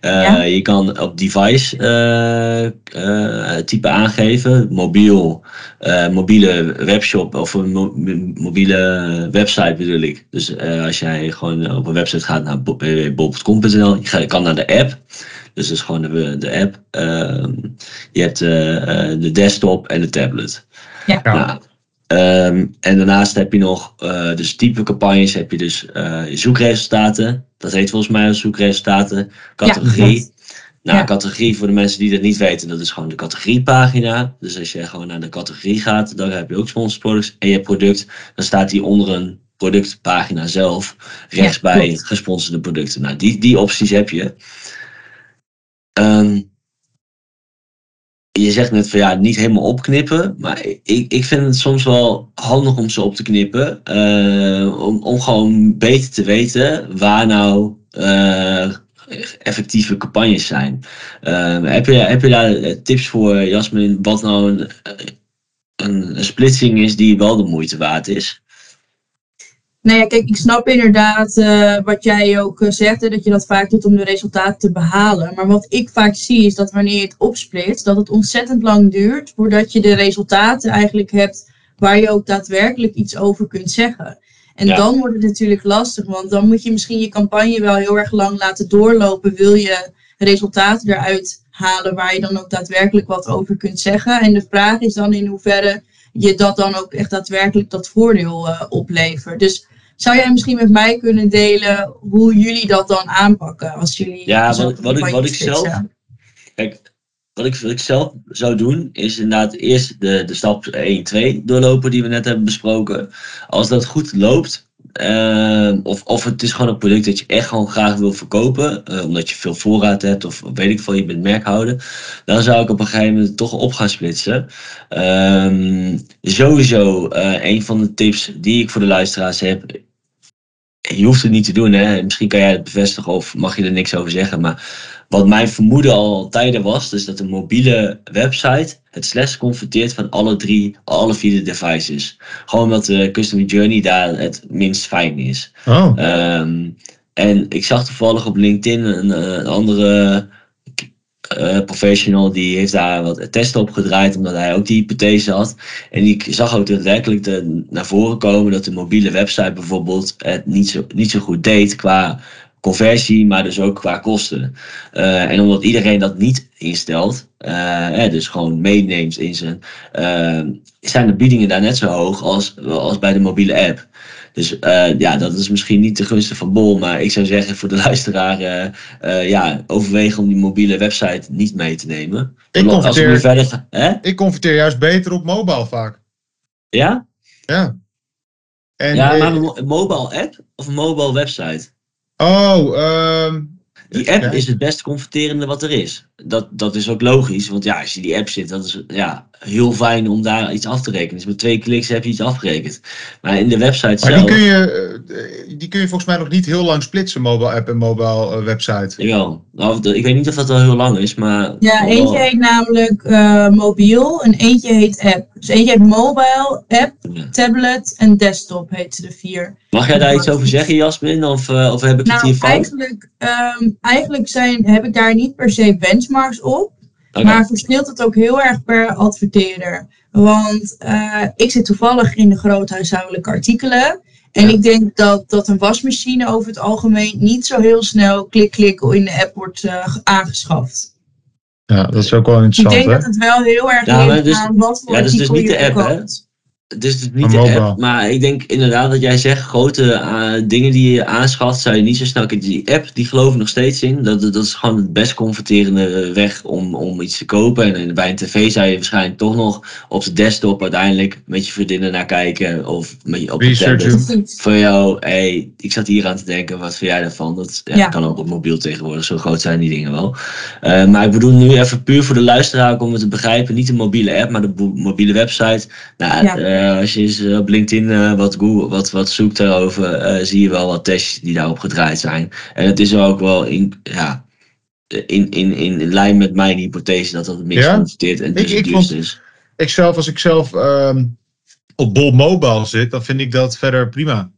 C: Eh,
B: Ja.
C: Je kan op device eh, eh, type aangeven, mobiel, mobiele webshop of een mo- mobiele website bedoel ik. Dus als jij gewoon op een website gaat naar bo- www.bol.com.nl, je kan naar de app. Dus dat is gewoon de, de app. Ehm, je hebt de desktop en de tablet.
B: Ja.
A: Ja.
C: Nou, ehm, en daarnaast heb je nog, eh, dus type campagnes, heb je dus eh, zoekresultaten. Dat heet volgens mij zoekresultaten. Categorie. Nou,
B: Ja.
C: categorie voor de mensen die dat niet weten, dat is gewoon de categoriepagina. Dus als je gewoon naar de categorie gaat, dan heb je ook sponsor products en je product. Dan staat die onder een productpagina zelf, rechts
B: Ja,
C: bij gesponsorde producten. Nou, die, die opties heb je. Ehm, je zegt net van ja, niet helemaal opknippen. Maar ik, ik vind het soms wel handig om ze op te knippen. eh, om, om gewoon beter te weten waar nou eh, effectieve campagnes zijn. Eh, heb, je, heb je daar tips voor, Jasmin, wat nou een, een, een splitsing is die wel de moeite waard is?
B: Nou ja, kijk, ik snap inderdaad eh, wat jij ook eh, zegt, hè, dat je dat vaak doet om de resultaten te behalen. Maar wat ik vaak zie is dat wanneer je het opsplitst, dat het ontzettend lang duurt voordat je de resultaten eigenlijk hebt waar je ook daadwerkelijk iets over kunt zeggen. En
C: Ja.
B: dan wordt het natuurlijk lastig, want dan moet je misschien je campagne wel heel erg lang laten doorlopen. Wil je resultaten eruit halen waar je dan ook daadwerkelijk wat over kunt zeggen? En de vraag is dan in hoeverre je dat dan ook echt daadwerkelijk dat voordeel eh, oplevert. Dus zou jij misschien met mij kunnen delen hoe jullie dat dan aanpakken als jullie
C: Ja, wat- wat ik- wat ik zelf- Kijk, wat ik, wat ik zelf zou doen, is inderdaad eerst de, de stap 1, 2 doorlopen die we net hebben besproken. Als dat goed loopt, ehm, of, of het is gewoon een product dat je echt gewoon graag wil verkopen, eh, omdat je veel voorraad hebt of weet ik veel, je bent merkhouder, dan zou ik op een gegeven moment toch op gaan splitsen. Ehm, sowieso, eh, een van de tips die ik voor de luisteraars heb, je hoeft het niet te doen, hè? misschien kan jij het bevestigen of mag je er niks over zeggen, maar wat mijn vermoeden al tijden was, dus dat een mobiele website het slechts converteert van alle drie, alle vier de devices. Gewoon omdat de customer journey daar het minst fijn is.
A: Oh.
C: Ehm, en ik zag toevallig op LinkedIn een, eh, een andere uh, professional die heeft daar wat testen op gedraaid, omdat hij ook die hypothese had. En ik zag ook daadwerkelijk naar voren komen dat de mobiele website bijvoorbeeld het niet zo, niet zo goed deed qua conversie, maar dus ook qua kosten. Uh, en omdat iedereen dat niet instelt, uh, dus gewoon meeneemt in zijn, zijn de biedingen daar net zo hoog als, als bij de mobiele app. Dus ja, dat is misschien niet de gunste van Bol, maar ik zou zeggen voor de luisteraar, ja, overwegen om die mobiele website niet mee te nemen.
A: Ik converteer, verder, hè? ik converteer juist beter op mobile vaak.
C: Ja?
A: Ja.
C: En, ja, maar een mobile app of een mobile website?
A: Oh, um,
C: die app is het best converterende wat er is. Dat, dat is ook logisch, want ja, als je die app zit, dat is ja, heel fijn om daar iets af te rekenen. Dus met twee kliks heb je iets afgerekend. Maar in de website maar
A: zelf... Die kun, je, eh, die kun je volgens mij nog niet heel lang splitsen, mobile app en mobile uh, website.
C: Jawel. Nou, ik weet niet of dat wel heel lang is, maar...
B: Ja, eentje heet namelijk uh, mobiel en eentje heet app. Dus eentje heet mobile, app, tablet en desktop heet ze de vier.
C: Mag jij daar iets over zeggen, Jasmin? Of, uh, of heb ik
B: nou,
C: het hier fout?
B: Eigenlijk, um, eigenlijk zijn, heb ik daar niet per se benchmarks op. Maar verschilt het ook heel erg per adverteerder. Want uh, ik zit toevallig in de groothuishoudelijke artikelen. En ik denk dat, dat een wasmachine over het algemeen niet zo heel snel klik klik in de app wordt uh, aangeschaft.
A: Ja, dat is ook wel interessant.
B: Ik denk dat het wel heel erg ja, ligt dus, aan wat voor
C: ja, dat is dus niet de app, hè? Dus niet de app, maar ik denk inderdaad dat jij zegt, grote uh, dingen die je aanschaft, zou je niet zo snel... Die app, die geloof ik nog steeds in. Dat, dat is gewoon het best converterende weg om, om iets te kopen. En bij een tv zou je waarschijnlijk toch nog op de desktop uiteindelijk met je vriendinnen naar kijken. Of met je op de tablet. Voor jou, hey, ik zat hier aan te denken, wat vind jij daarvan? Dat ja, ja. kan ook op mobiel tegenwoordig, zo groot zijn die dingen wel. Uh, maar ik bedoel nu even puur voor de luisteraar om het te begrijpen. Niet de mobiele app, maar de mobiele website. Nou, ja. uh, als je eens eh, op LinkedIn uh, wat, Google, wat, wat zoekt daarover, zie je wel wat tests die daarop gedraaid zijn. En het is ook wel in, ja, in, in, in lijn met mijn hypothese dat dat het minst ja? en dus ik, ik is.
A: Ik zelf, als ik zelf um, op Bol Mobile zit, dan vind ik dat verder prima.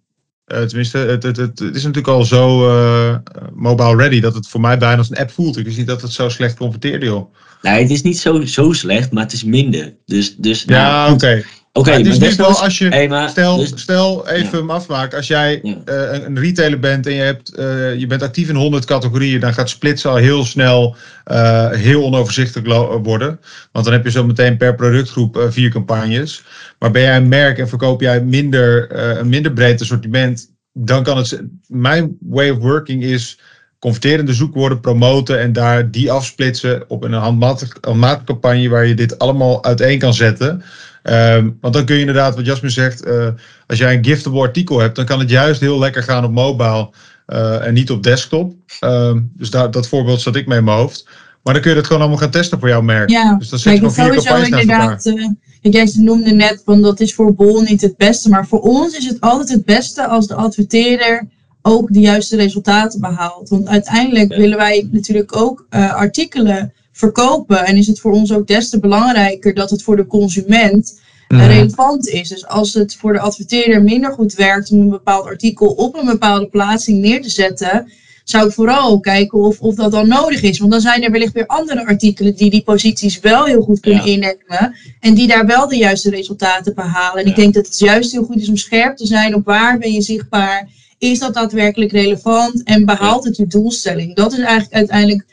A: Uh, tenminste, het, het, het, het, is natuurlijk al zo uh, mobile ready dat het voor mij bijna als een app voelt. Ik wist niet dat het zo slecht converteerde, joh.
C: Nee, het is niet zo, zo slecht, maar het is minder. Dus, dus,
A: ja, nou, oké. Okay.
C: Oké, okay,
A: maar het is wel als je. Hey, maar, stel, dus, stel even ja. hem afmaken. Als jij ja. uh, een, een, retailer bent en je, hebt, uh, je bent actief in 100 categorieën, dan gaat splitsen al heel snel uh, heel onoverzichtelijk worden. Want dan heb je zo meteen per productgroep vier campagnes. Maar ben jij een merk en verkoop jij minder, een minder breed assortiment, dan kan het. Mijn way of working is converterende zoekwoorden promoten en daar die afsplitsen op een handmatige campagne waar je dit allemaal uiteen kan zetten. Um, want dan kun je inderdaad, wat Jasmin zegt, uh, als jij een giftable artikel hebt, dan kan het juist heel lekker gaan op mobile uh, en niet op desktop. Um, dus daar, dat voorbeeld zat ik mee in mijn hoofd. Maar dan kun je dat gewoon allemaal gaan testen voor jouw merk.
B: Ja,
A: dus dan je gewoon vier campagnes inderdaad,
B: uh, Jij noemde net, van dat is voor Bol niet het beste. Maar voor ons is het altijd het beste als de adverteerder ook de juiste resultaten behaalt. Want uiteindelijk willen wij natuurlijk ook artikelen verkopen. En is het voor ons ook des te belangrijker dat het voor de consument mm. relevant is. Dus als het voor de adverteerder minder goed werkt om een bepaald artikel op een bepaalde plaatsing neer te zetten, zou ik vooral kijken of, of dat dan nodig is. Want dan zijn er wellicht weer andere artikelen die die posities wel heel goed kunnen innemen. En die daar wel de juiste resultaten behalen. En ik denk dat het juist heel goed is om scherp te zijn op waar ben je zichtbaar. Is dat daadwerkelijk relevant en behaalt het je doelstelling? Dat is eigenlijk uiteindelijk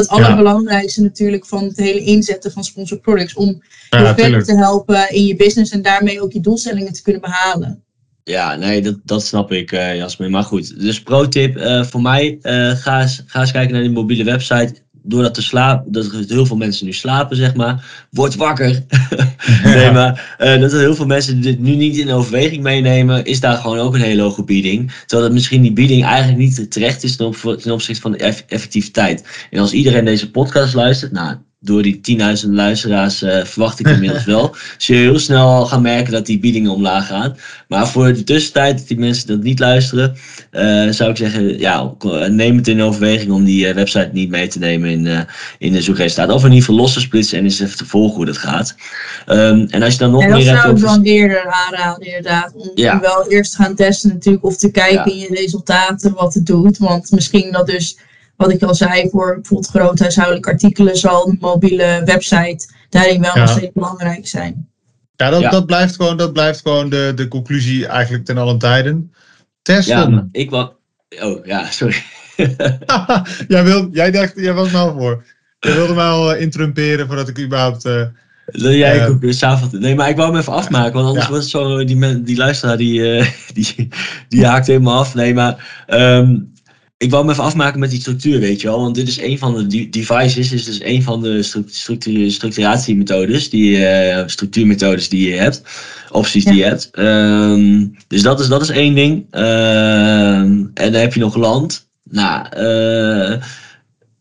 B: het allerbelangrijkste natuurlijk van het hele inzetten van sponsored products. Om je verder te helpen in je business en daarmee ook je doelstellingen te kunnen behalen.
C: Ja, nee, dat, dat snap ik, uh, Jasmin. Maar goed, dus pro-tip uh, voor mij, uh, ga, eens, ga eens kijken naar die mobiele website. Doordat slaap, dat er heel veel mensen nu slapen, zeg maar, word wakker. nee, maar uh, dat er heel veel mensen dit nu niet in overweging meenemen, is daar gewoon ook een hele hoge bieding. Terwijl dat misschien die bieding eigenlijk niet terecht is ten, op, ten opzichte van de effectiviteit. En als iedereen deze podcast luistert, nou, door die 10.000 luisteraars uh, verwacht ik inmiddels wel. Zul je heel snel gaan merken dat die biedingen omlaag gaan. Maar voor de tussentijd dat die mensen dat niet luisteren, uh, zou ik zeggen, ja, neem het in overweging om die uh, website niet mee te nemen in, in de zoekresultaat. Of in ieder geval los te splitsen en eens even te volgen hoe dat gaat. Um, en als je dan nog
B: en
C: meer
B: dat
C: hebt
B: zou ik dan eerder aanraden inderdaad. Om
C: Ja.
B: wel eerst te gaan testen natuurlijk. Of te kijken
C: Ja.
B: in je resultaten wat het doet. Want misschien dat dus, wat ik al zei, voor bijvoorbeeld groothuishoudelijke artikelen zal de mobiele website daarin wel
A: Ja.
B: nog steeds belangrijk zijn.
A: Ja, dat,
C: Ja.
A: dat blijft gewoon, dat blijft gewoon de, de conclusie eigenlijk ten allen tijden. Testen.
C: Ja, ik wou... Oh, ja, sorry.
A: jij, wil, jij dacht, jij was nou voor. Je wilde mij al eh, intrumperen voordat ik überhaupt... eh,
C: Dat jij
A: Eh,
C: ook weer. Nee, maar ik wou hem even afmaken, want anders
A: Ja.
C: wordt het zo, die, men, die luisteraar die, eh, die, die haakt helemaal af. Nee, maar ehm, ik wou hem even afmaken met die structuur, weet je wel. Want dit is een van de de- devices, is dus een van de stru- structu- structuratiemethodes, die, eh, structuurmethodes die je hebt, opties die je hebt. Ehm, dus dat is, dat is één ding. Ehm, en dan heb je nog land. Nou, eh,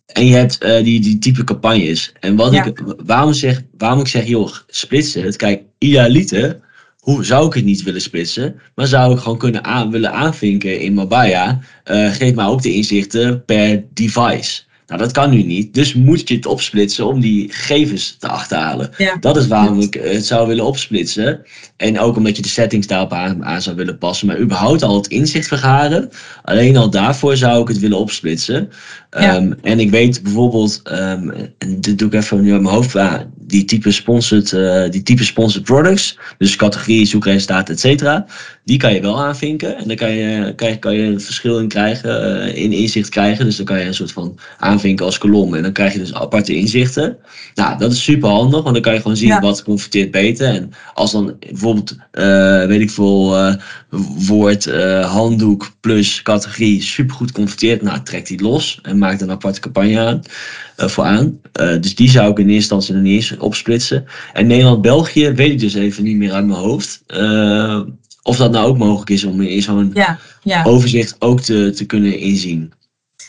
C: en je hebt eh, die, die type campagnes. En wat
B: Ja.
C: ik, waarom, zeg, waarom ik zeg, joh, splitsen het. Kijk, idealiter, hoe zou ik het niet willen splitsen? Maar zou ik gewoon kunnen aan, willen aanvinken in Mabaya. eh geef mij ook de inzichten per device. Nou, dat kan nu niet. Dus moet je het opsplitsen om die gegevens te achterhalen.
B: Ja.
C: Dat is waarom ik het zou willen opsplitsen. En ook omdat je de settings daarop aan, aan zou willen passen. Maar überhaupt al het inzicht vergaren. Alleen al daarvoor zou ik het willen opsplitsen.
B: Ja.
C: Ehm, en ik weet bijvoorbeeld, ehm, en dit doe ik even nu uit mijn hoofd, die type sponsored, eh, die type sponsored products, dus categorie, zoekresultaten, et cetera, die kan je wel aanvinken. En dan kan je, kan je, kan je een verschil in krijgen, eh, in inzicht krijgen. Dus dan kan je een soort van aanvinken als kolom. En dan krijg je dus aparte inzichten. Nou, dat is super handig, want dan kan je gewoon zien
B: Ja.
C: wat converteert beter. En als dan bijvoorbeeld, eh, weet ik veel, woord, handdoek plus categorie supergoed converteert, nou trekt die los en maakt een aparte campagne aan, voor aan. Dus die zou ik in eerste instantie nog niet eens opsplitsen. En Nederland-België weet ik dus even niet meer uit mijn hoofd. eh, of dat nou ook mogelijk is om in zo'n
B: Ja, ja.
C: overzicht ook te, te kunnen inzien.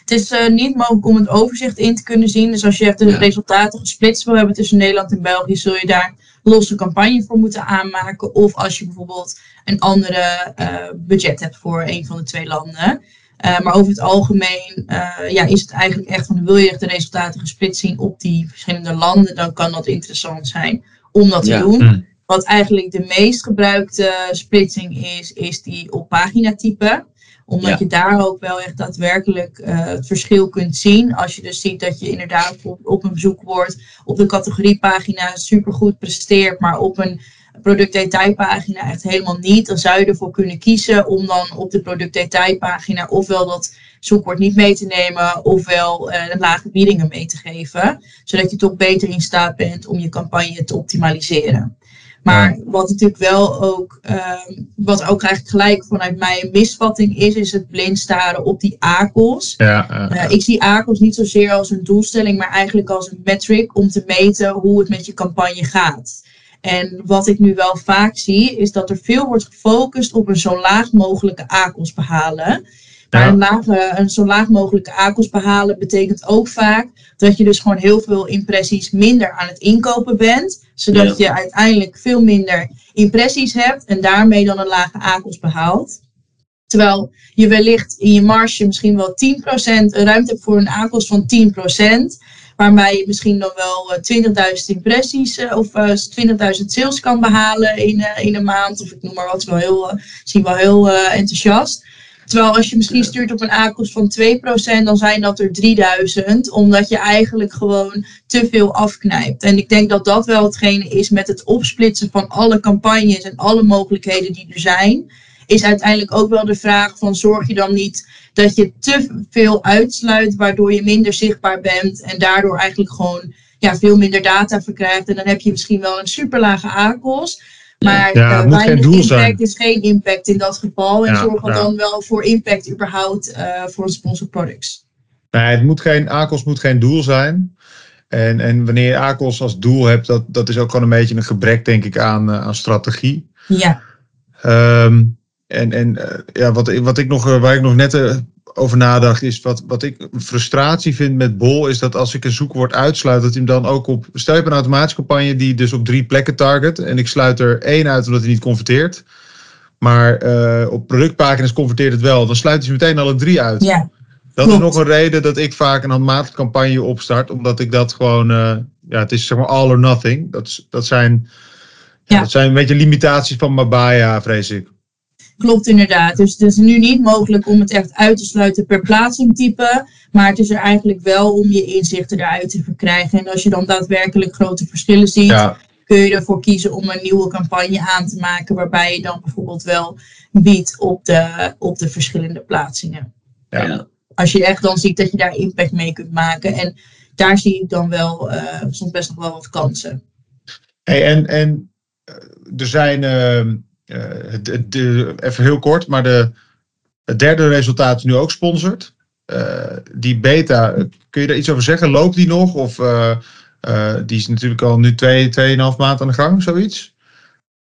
B: Het is eh, niet mogelijk om het overzicht in te kunnen zien. Dus als je de
C: Ja.
B: resultaten gesplitst wil hebben tussen Nederland en België, zul je daar losse campagne voor moeten aanmaken. Of als je bijvoorbeeld een andere eh, budget hebt voor een van de twee landen. Eh, maar over het algemeen eh, ja, is het eigenlijk echt van wil je echt de resultaten gesplitst zien op die verschillende landen, dan kan dat interessant zijn om dat te
C: Ja.
B: doen.
A: Hm.
B: Wat eigenlijk de meest gebruikte splitsing is, is die op paginatype omdat
C: Ja.
B: je daar ook wel echt daadwerkelijk eh, het verschil kunt zien. Als je dus ziet dat je inderdaad op, op een zoekwoord op de categoriepagina supergoed presteert, maar op een productdetailpagina echt helemaal niet. Dan zou je ervoor kunnen kiezen om dan op de productdetailpagina ofwel dat zoekwoord niet mee te nemen, ofwel eh lage biedingen mee te geven. Zodat je toch beter in staat bent om je campagne te optimaliseren. Maar wat natuurlijk wel ook, ehm, wat ook eigenlijk gelijk vanuit mij een misvatting is, is het blind staren op die AKOS.
A: Ja, ja,
B: Eh, ik zie AKOS niet zozeer als een doelstelling, maar eigenlijk als een metric om te meten hoe het met je campagne gaat. En wat ik nu wel vaak zie, is dat er veel wordt gefocust op een zo laag mogelijke AKOS behalen. Maar een, lage, een zo laag mogelijke AKOS behalen betekent ook vaak dat je dus gewoon heel veel impressies minder aan het inkopen bent. Zodat je uiteindelijk veel minder impressies hebt en daarmee dan een lage AKOS behaalt. Terwijl je wellicht in je marge misschien wel 10% een ruimte hebt voor een AKOS van 10%. Waarbij je misschien dan wel eh, 20.000 impressies eh, of eh, 20.000 sales kan behalen in, eh, in een maand. Of ik noem maar wat, wel heel, eh, misschien wel heel eh, enthousiast. Terwijl als je misschien stuurt op een AKOS van 2%, dan zijn dat er 3000. Omdat je eigenlijk gewoon te veel afknijpt. En ik denk dat dat wel hetgene is met het opsplitsen van alle campagnes en alle mogelijkheden die er zijn. Is uiteindelijk ook wel de vraag van zorg je dan niet dat je te veel uitsluit, waardoor je minder zichtbaar bent en daardoor eigenlijk gewoon ja, veel minder data verkrijgt. En dan heb je misschien wel een super lage AKOS. Maar
A: Ja, geen
B: weinig impact
A: zijn.
B: is geen impact in dat geval. En
A: Ja,
B: zorg
A: ja.
B: dan wel voor impact überhaupt eh, voor sponsor products.
A: Nee, het moet geen, ACOS moet geen doel zijn. En, en wanneer je ACOS als doel hebt, dat, dat is ook gewoon een beetje een gebrek, denk ik, aan, eh, aan strategie.
B: Ja.
A: Ehm, en en uh, ja, wat, wat ik nog, waar ik nog net uh, over nadacht, is wat, wat ik frustratie vind met Bol, is dat als ik een zoekwoord uitsluit, dat hij hem dan ook op. Stel je hebt een automatische campagne die dus op drie plekken target. En ik sluit er één uit omdat hij niet converteert. Maar uh, op productpagina's converteert het wel. Dan sluit hij ze meteen alle drie uit.
B: Ja.
A: Dat Klopt. is nog een reden dat ik vaak een handmatige campagne opstart. Omdat ik dat gewoon. Uh, ja, het is zeg maar all or nothing. Dat, dat, zijn, ja. dat zijn een beetje limitaties van Mabaya, vrees ik.
B: Klopt inderdaad. Dus het is nu niet mogelijk om het echt uit te sluiten per plaatsingtype. Maar het is er eigenlijk wel om je inzichten eruit te verkrijgen. En als je dan daadwerkelijk grote verschillen ziet, ja. kun je ervoor kiezen om een nieuwe campagne aan te maken. Waarbij je dan bijvoorbeeld wel biedt op de, op de verschillende plaatsingen.
A: Ja.
B: Als je echt dan ziet dat je daar impact mee kunt maken. En daar zie ik dan wel uh, soms best nog wel wat kansen.
A: Hey, en, en er zijn. Uh uh, de, even heel kort, maar de, het derde resultaat is nu ook sponsord. Uh, die beta, kun je daar iets over zeggen? Loopt die nog? Of uh, die is natuurlijk al nu twee, tweeënhalf maand aan de gang, zoiets?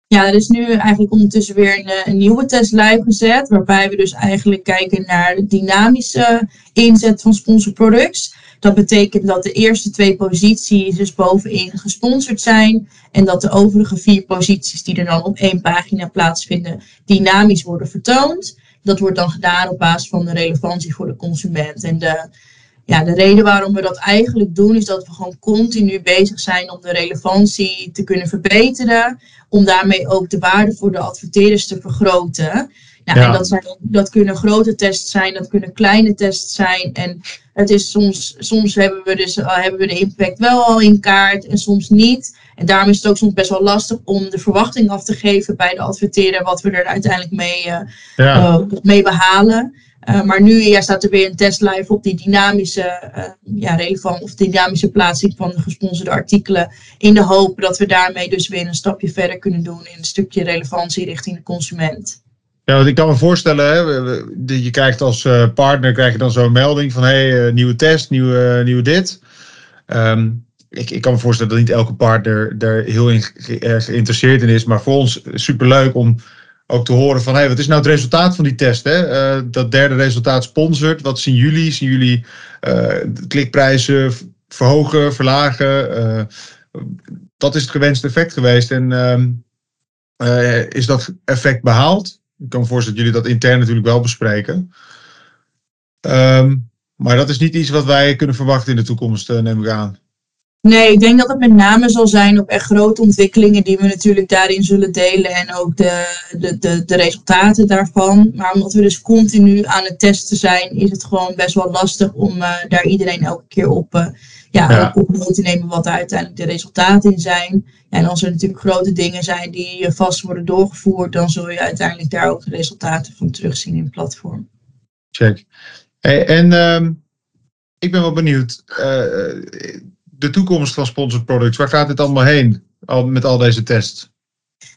B: Ja, er is nu eigenlijk ondertussen weer een, een, nieuwe test live gezet. Waarbij we dus eigenlijk kijken naar de dynamische inzet van sponsorproducts. Dat betekent dat de eerste twee posities dus bovenin gesponsord zijn. En dat de overige vier posities die er dan op één pagina plaatsvinden, dynamisch worden vertoond. Dat wordt dan gedaan op basis van de relevantie voor de consument. En de, ja, de reden waarom we dat eigenlijk doen, is dat we gewoon continu bezig zijn om de relevantie te kunnen verbeteren. Om daarmee ook de waarde voor de adverteerders te vergroten. Nou, ja. En dat, zijn, dat kunnen grote tests zijn, dat kunnen kleine tests zijn. En het is soms, soms hebben, we dus, uh, hebben we de impact wel al in kaart en soms niet. En daarom is het ook soms best wel lastig om de verwachting af te geven bij de adverteerder wat we er uiteindelijk mee, uh, ja. uh, mee behalen. maar nu ja, staat er weer een test live op die dynamische, ja, relevant of dynamische plaatsing van de gesponsorde artikelen. In de hoop dat we daarmee dus weer een stapje verder kunnen doen in een stukje relevantie richting de consument.
A: Ja, ik kan me voorstellen, hè, je krijgt als partner krijg je dan zo'n melding van hey, nieuwe test, nieuwe, nieuwe dit. Um, ik, ik kan me voorstellen dat niet elke partner er heel geïnteresseerd in is. Maar voor ons superleuk om ook te horen van hey, wat is nou het resultaat van die test? Hè? Dat derde resultaat sponsort. Wat zien jullie? Zien jullie klikprijzen verhogen, verlagen? Uh, dat is het gewenste effect geweest. En is dat effect behaald? Ik kan me voorstellen dat jullie dat intern natuurlijk wel bespreken. Um, maar dat is niet iets wat wij kunnen verwachten in de toekomst, neem ik aan.
B: Nee, ik denk dat het met name zal zijn op echt grote ontwikkelingen die we natuurlijk daarin zullen delen en ook de, de, de, de resultaten daarvan. Maar omdat we dus continu aan het testen zijn, is het gewoon best wel lastig om uh, daar iedereen elke keer op, uh, ja, ja. op mee te nemen wat uiteindelijk de resultaten in zijn. En als er natuurlijk grote dingen zijn die vast worden doorgevoerd, dan zul je uiteindelijk daar ook de resultaten van terugzien in het platform.
A: Check. Hey, en um, ik ben wel benieuwd. Uh, de toekomst van sponsored products? Waar gaat dit allemaal heen al, met al deze tests?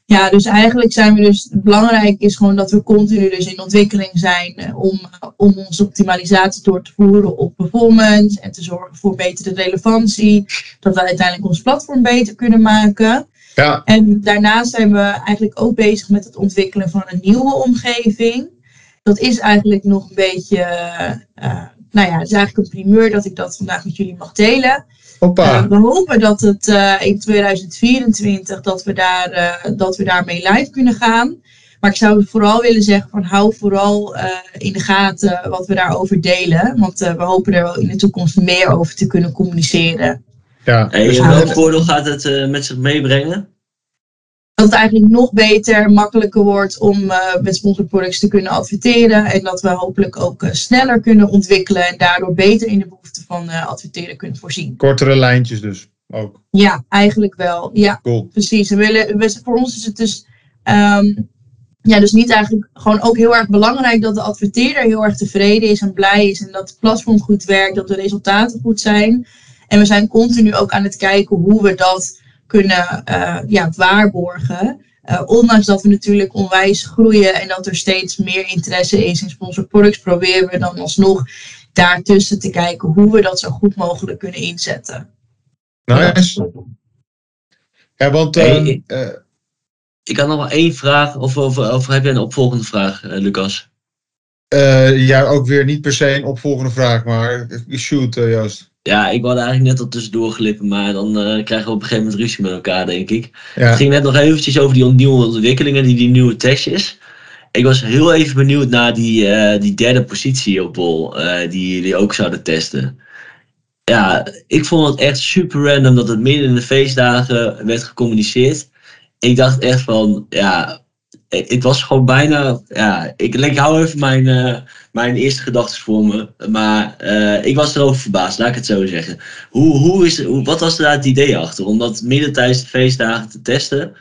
B: Ja, dus eigenlijk zijn we dus, belangrijk is gewoon dat we continu dus in ontwikkeling zijn om, om onze optimalisatie door te voeren op performance en te zorgen voor betere relevantie. Dat we uiteindelijk ons platform beter kunnen maken.
A: Ja.
B: En daarnaast zijn we eigenlijk ook bezig met het ontwikkelen van een nieuwe omgeving. Dat is eigenlijk nog een beetje, uh, nou ja, het is eigenlijk een primeur dat ik dat vandaag met jullie mag delen. Uh, we hopen dat het uh, in 2024 dat we, daar, uh, dat we daarmee live kunnen gaan. Maar ik zou vooral willen zeggen van hou vooral in de gaten wat we daarover delen. Want we hopen er wel in de toekomst meer over te kunnen communiceren.
A: Ja.
C: En dus welk voordeel gaat het met zich meebrengen?
B: Dat het eigenlijk nog beter, makkelijker wordt om uh, met sponsorproducts te kunnen adverteren. En dat we hopelijk ook uh, sneller kunnen ontwikkelen en daardoor beter in de behoeften van uh, adverteren kunnen voorzien.
A: Kortere lijntjes dus ook.
B: Ja, eigenlijk wel. Ja,
A: cool.
B: precies. We willen, we, voor ons is het dus, um, ja, dus niet eigenlijk gewoon ook heel erg belangrijk dat de adverteerder heel erg tevreden is en blij is en dat het platform goed werkt, dat de resultaten goed zijn. En we zijn continu ook aan het kijken hoe we dat kunnen uh, ja, waarborgen. Uh, ondanks dat we natuurlijk onwijs groeien en dat er steeds meer interesse is in sponsor products, proberen we dan alsnog daartussen te kijken hoe we dat zo goed mogelijk kunnen inzetten.
A: Nice. Ja, want...
C: Hey,
A: ehm,
C: ik-
A: eh,
C: Ik had nog wel één vraag, of, of, of heb je een opvolgende vraag, eh, Lucas?
A: eh, ja, ook weer niet per se een opvolgende vraag, maar shoot, eh, Joost.
C: Ja, ik wilde eigenlijk net al tussendoor glippen, maar dan eh, krijgen we op een gegeven moment ruzie met elkaar, denk ik.
A: Ja.
C: Het ging net nog eventjes over die nieuwe ontwikkelingen, die, die nieuwe testjes. Ik was heel even benieuwd naar die, eh, die derde positie op bol, eh, die jullie ook zouden testen. Ja, ik vond het echt super random dat het midden in de feestdagen werd gecommuniceerd. Ik dacht echt van, ja, het was gewoon bijna, ja, ik, ik hou even mijn, mijn eerste gedachten voor me. Maar eh, ik was erover verbaasd, laat ik het zo zeggen. Hoe, hoe is, hoe, wat was er daar het idee achter? Om dat midden tijdens de feestdagen te testen?